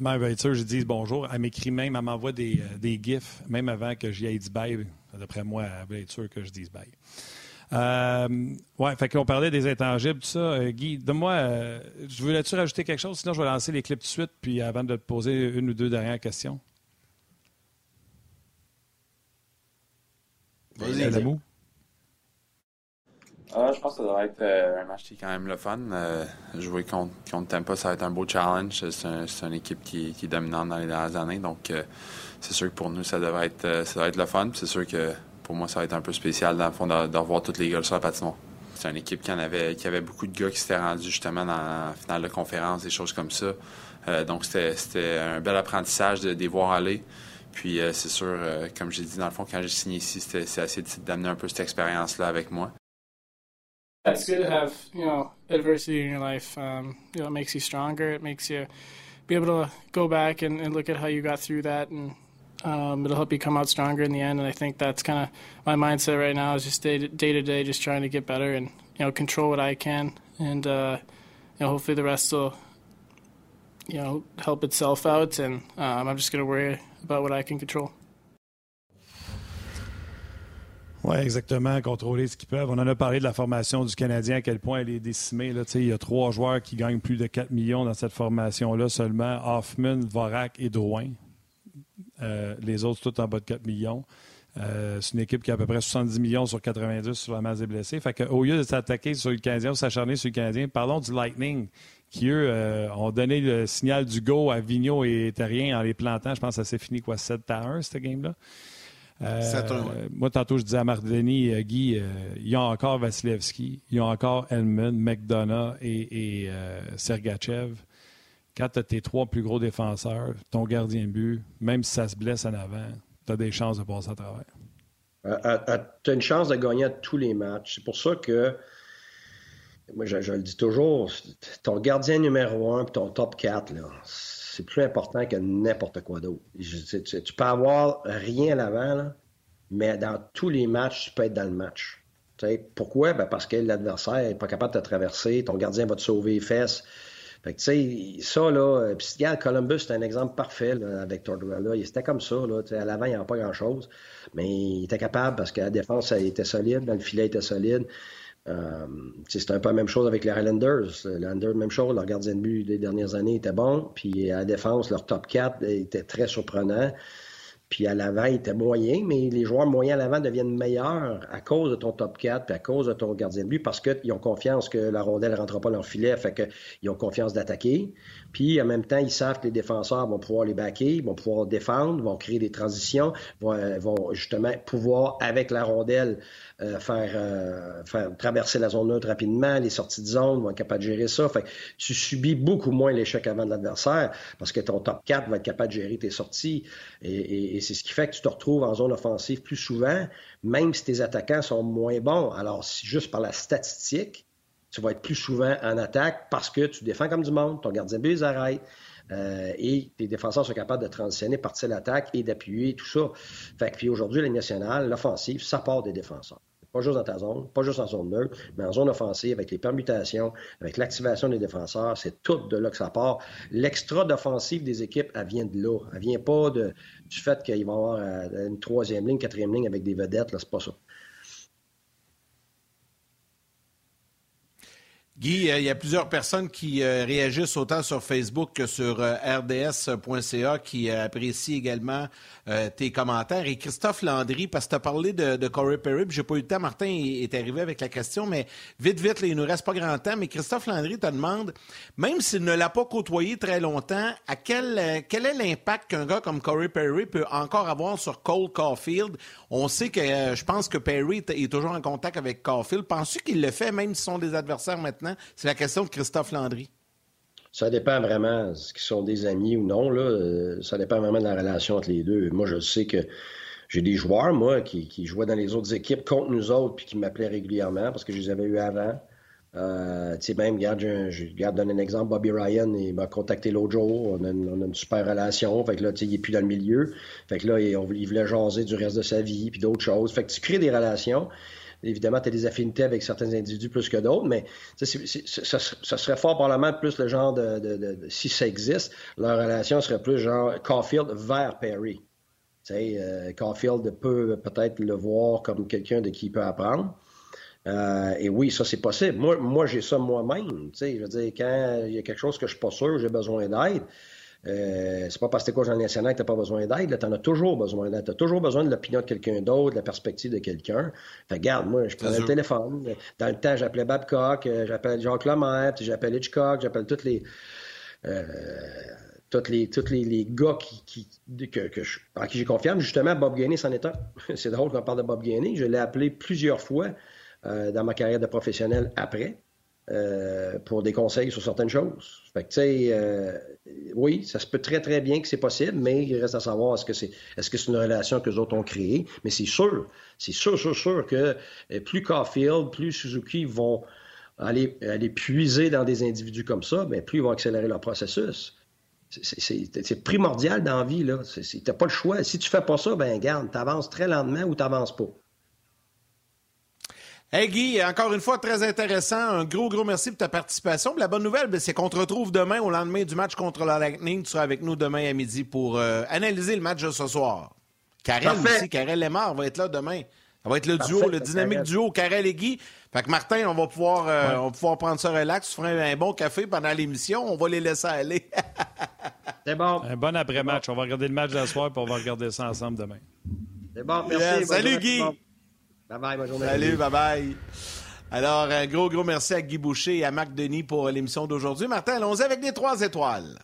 Ma mère va être sûre, je dis bonjour. Elle m'écrit même, elle m'envoie des, euh, des gifs, même avant que j'y aille dit bye. D'après moi, elle va être sûre que je dise bye. Euh, ouais, fait qu'on parlait des intangibles, tout ça. Euh, Guy, donne-moi, euh, je voulais-tu rajouter quelque chose? Sinon, je vais lancer les clips tout de suite, puis avant de te poser une ou deux dernières questions. Vas-y, Lamou. Ah, je pense que ça devrait être euh, un match qui est quand même le fun. Euh, jouer contre, contre Tampa, ça va être un beau challenge. C'est un, une équipe qui, qui, est dominante dans les dernières années. Donc, euh, c'est sûr que pour nous, ça devrait être, ça devrait être le fun. C'est sûr que pour moi, ça va être un peu spécial, dans le fond, de, revoir tous les gars sur la patinoire. C'est une équipe qui, en avait, qui avait beaucoup de gars qui s'étaient rendus justement dans la finale de conférence, des choses comme ça. donc, c'était un bel apprentissage de, de les voir aller. Puis, c'est sûr, comme j'ai dit, dans le fond, quand j'ai signé ici, c'est assez d'amener un peu cette expérience-là avec moi. It's good to have you know adversity in your life. Um, you know, it makes you stronger. It makes you be able to go back and, and look at how you got through that, and um, it'll help you come out stronger in the end. And I think that's kind of my mindset right now is just day to, day to day, just trying to get better and you know control what I can, and uh, you know hopefully the rest will you know help itself out. And um, I'm just going to worry about what I can control. Oui, exactement. Contrôler ce qu'ils peuvent. On en a parlé de la formation du Canadien, à quel point elle est décimée. Là. Il y a trois joueurs qui gagnent plus de 4 millions dans cette formation-là seulement. Hoffman, Vorak et Drouin. Euh, les autres, tous en bas de 4 millions. Euh, c'est une équipe qui a à peu près 70 millions sur 90 sur la masse des blessés. Fait qu'au lieu de s'attaquer sur le Canadien ou s'acharner sur le Canadien, parlons du Lightning, qui, eux, euh, ont donné le signal du go à Vigneault et Terrien en les plantant. Je pense que ça s'est fini, quoi, 7 à 1, cette game-là? Euh, moi, tantôt, je disais à Marc-Denis, euh, Guy, euh, ils ont encore Vasilevski, ils ont encore Elman, McDonough et, Sergachev. Quand tu as tes trois plus gros défenseurs, ton gardien de but, même si ça se blesse en avant, tu as des chances de passer à travers. tu as une chance de gagner à tous les matchs. C'est pour ça que, moi, je, le dis toujours, ton gardien numéro un et ton top 4, là, c'est plus important que n'importe quoi d'autre. Tu, peux avoir rien à l'avant, mais dans tous les matchs, tu peux être dans le match. pourquoi? Ben parce que l'adversaire n'est pas capable de te traverser, ton gardien va te sauver les fesses. Fait que, tu sais, ça, là, puis regarde, Columbus, c'est un exemple parfait là, avec Tortorella. Il était comme ça, là, à l'avant, il n'y avait pas grand-chose, mais il était capable parce que la défense, elle était solide, le filet, était solide. Euh, c'est un peu la même chose avec les Highlanders. Les Highlanders, même chose, leur gardien de but des dernières années était bon, puis à la défense, leur top 4 était très surprenant. Puis à l'avant, il était moyen, mais les joueurs moyens à l'avant deviennent meilleurs à cause de ton top 4 puis à cause de ton gardien de but parce qu'ils ont confiance que la rondelle ne pas dans leur filet, fait qu'ils ont confiance d'attaquer. Puis en même temps, ils savent que les défenseurs vont pouvoir les backer, vont pouvoir défendre, vont créer des transitions, vont, euh, vont justement pouvoir, avec la rondelle, euh, faire, euh, faire traverser la zone neutre rapidement, les sorties de zone vont être capables de gérer ça. Tu subis beaucoup moins l'échec avant de l'adversaire parce que ton top 4 va être capable de gérer tes sorties. Et, c'est ce qui fait que tu te retrouves en zone offensive plus souvent, même si tes attaquants sont moins bons. Alors, si juste par la statistique, tu vas être plus souvent en attaque parce que tu défends comme du monde, ton gardien de but les arrête. Euh, et tes défenseurs sont capables de transitionner, partir l'attaque et d'appuyer, tout ça. Fait puis aujourd'hui, la nationale, l'offensive, ça part des défenseurs. Pas juste dans ta zone, pas juste en zone neutre, mais en zone offensive, avec les permutations, avec l'activation des défenseurs, c'est tout de là que ça part. L'extra d'offensive des équipes, elle vient de là. Elle vient pas du fait qu'il va y avoir euh, une troisième ligne, quatrième ligne avec des vedettes, là, c'est pas ça. Guy, euh, il y a plusieurs personnes qui euh, réagissent autant sur Facebook que sur rds.ca qui apprécient également tes commentaires. Et Christophe Landry, parce que tu as parlé de, Corey Perry, j'ai pas eu le temps, Martin est, arrivé avec la question, mais vite, vite, il il nous reste pas grand temps, mais Christophe Landry te demande, même s'il ne l'a pas côtoyé très longtemps, à quel, quel est l'impact qu'un gars comme Corey Perry peut encore avoir sur Cole Caulfield? On sait que je pense que Perry est toujours en contact avec Caulfield. Penses-tu qu'il le fait, même s'ils sont des adversaires maintenant? C'est la question de Christophe Landry. Ça dépend vraiment, ce qu'ils sont des amis ou non. Là. Euh, ça dépend vraiment de la relation entre les deux. Moi, je sais que j'ai des joueurs, moi, qui, jouaient dans les autres équipes contre nous autres, puis qui m'appelaient régulièrement parce que je les avais eus avant. Euh, tu sais, même, regarde, je, regarde, donner un exemple, Bobby Ryan, il m'a contacté l'autre jour, on a, une, super relation, fait que là, tu sais, il est plus dans le milieu, fait que là, il, il, voulait jaser du reste de sa vie, puis d'autres choses, fait que tu crées des relations, Évidemment, tu as des affinités avec certains individus plus que d'autres, mais ça, serait fort probablement plus le genre de, si ça existe, leur relation serait plus genre Caulfield vers Perry. Tu sais, euh, Caulfield peut peut-être le voir comme quelqu'un de qui il peut apprendre. Euh, et oui, ça, c'est possible. Moi, moi j'ai ça moi-même. Tu sais, je veux dire, quand il y a quelque chose que je suis pas sûr, j'ai besoin d'aide, euh, c'est pas parce que t'es coach dans le national que t'as pas besoin d'aide. T'en as toujours besoin d'aide. T'as toujours besoin de l'opinion de quelqu'un d'autre, de la perspective de quelqu'un. Fait garde, moi, je prenais le téléphone. Dans le temps, j'appelais Babcock, euh, j'appelle Jacques Lemaire, j'appelle Hitchcock, j'appelle toutes les... Euh, tous les, toutes les, les gars qui, qui, que, que je, en qui j'ai confiance. Justement, Bob Gainey, c'en est un. C'est drôle qu'on parle de Bob Gainey. Je l'ai appelé plusieurs fois euh, dans ma carrière de professionnel après. Euh, pour des conseils sur certaines choses. Fait que, tu sais, euh, oui, ça se peut très, très bien que c'est possible, mais il reste à savoir est-ce que c'est est-ce une relation que les autres ont créée. Mais c'est sûr, c'est sûr, sûr, sûr que euh, plus Caulfield, plus Suzuki vont aller, aller puiser dans des individus comme ça, bien, plus ils vont accélérer leur processus. C'est primordial dans la vie, là. T'as pas le choix. Si tu fais pas ça, ben garde, t'avances très lentement ou t'avances pas. Hey Guy, encore une fois, très intéressant. Un gros, gros merci pour ta participation. La bonne nouvelle, c'est qu'on te retrouve demain au lendemain du match contre la Lightning. Tu seras avec nous demain à midi pour euh, analyser le match de ce soir. Karel aussi, Karel Lemar va être là demain. Ça va être le duo, le dynamique duo Karel et Guy. Fait que Martin, on va pouvoir, euh, on va pouvoir prendre ça relax. Tu feras un, bon café pendant l'émission. On va les laisser aller. c'est bon. Un bon après-match. On va regarder le match de soir et on va regarder ça ensemble demain. C'est bon, merci. salut Guy. Bye bye, journée. Salut, bye bye. Alors, un gros, gros merci à Guy Boucher et à Marc Denis pour l'émission d'aujourd'hui. Martin, allons-y avec les trois étoiles.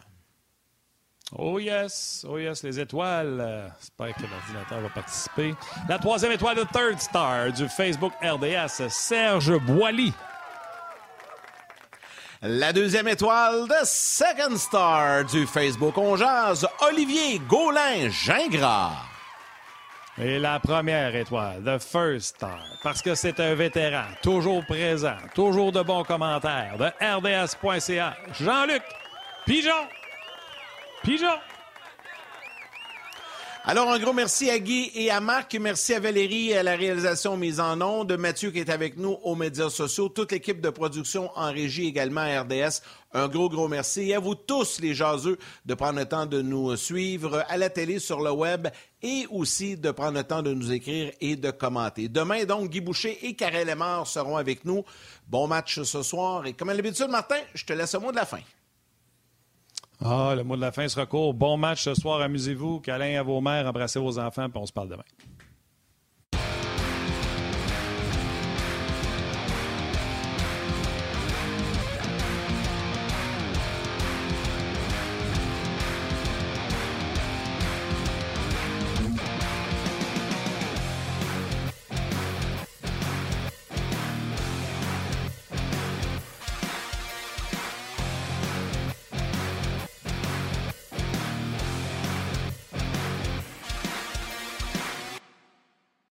Oh yes, oh yes, les étoiles. J'espère que l'ordinateur va participer. La troisième étoile de Third Star du Facebook RDS, Serge Boily. La deuxième étoile de Second Star du Facebook On Jazz, Olivier Gaulin-Gingras. Et la première étoile, The First Star, parce que c'est un vétéran, toujours présent, toujours de bons commentaires, de RDS.ca, Jean-Luc Pigeon. Pigeon. Alors, un gros merci à Guy et à Marc. Merci à Valérie à la réalisation mise en nom, de Mathieu qui est avec nous aux médias sociaux, toute l'équipe de production en régie également à RDS. Un gros, gros merci. Et à vous tous, les jaseux, de prendre le temps de nous suivre à la télé, sur le web et aussi de prendre le temps de nous écrire et de commenter. Demain, donc, Guy Boucher et Karel Lemar seront avec nous. Bon match ce soir. Et comme à l'habitude, Martin, je te laisse le mot de la fin. Ah, le mot de la fin sera court. Bon match ce soir, amusez-vous. Câlin à vos mères, embrassez vos enfants, puis on se parle demain.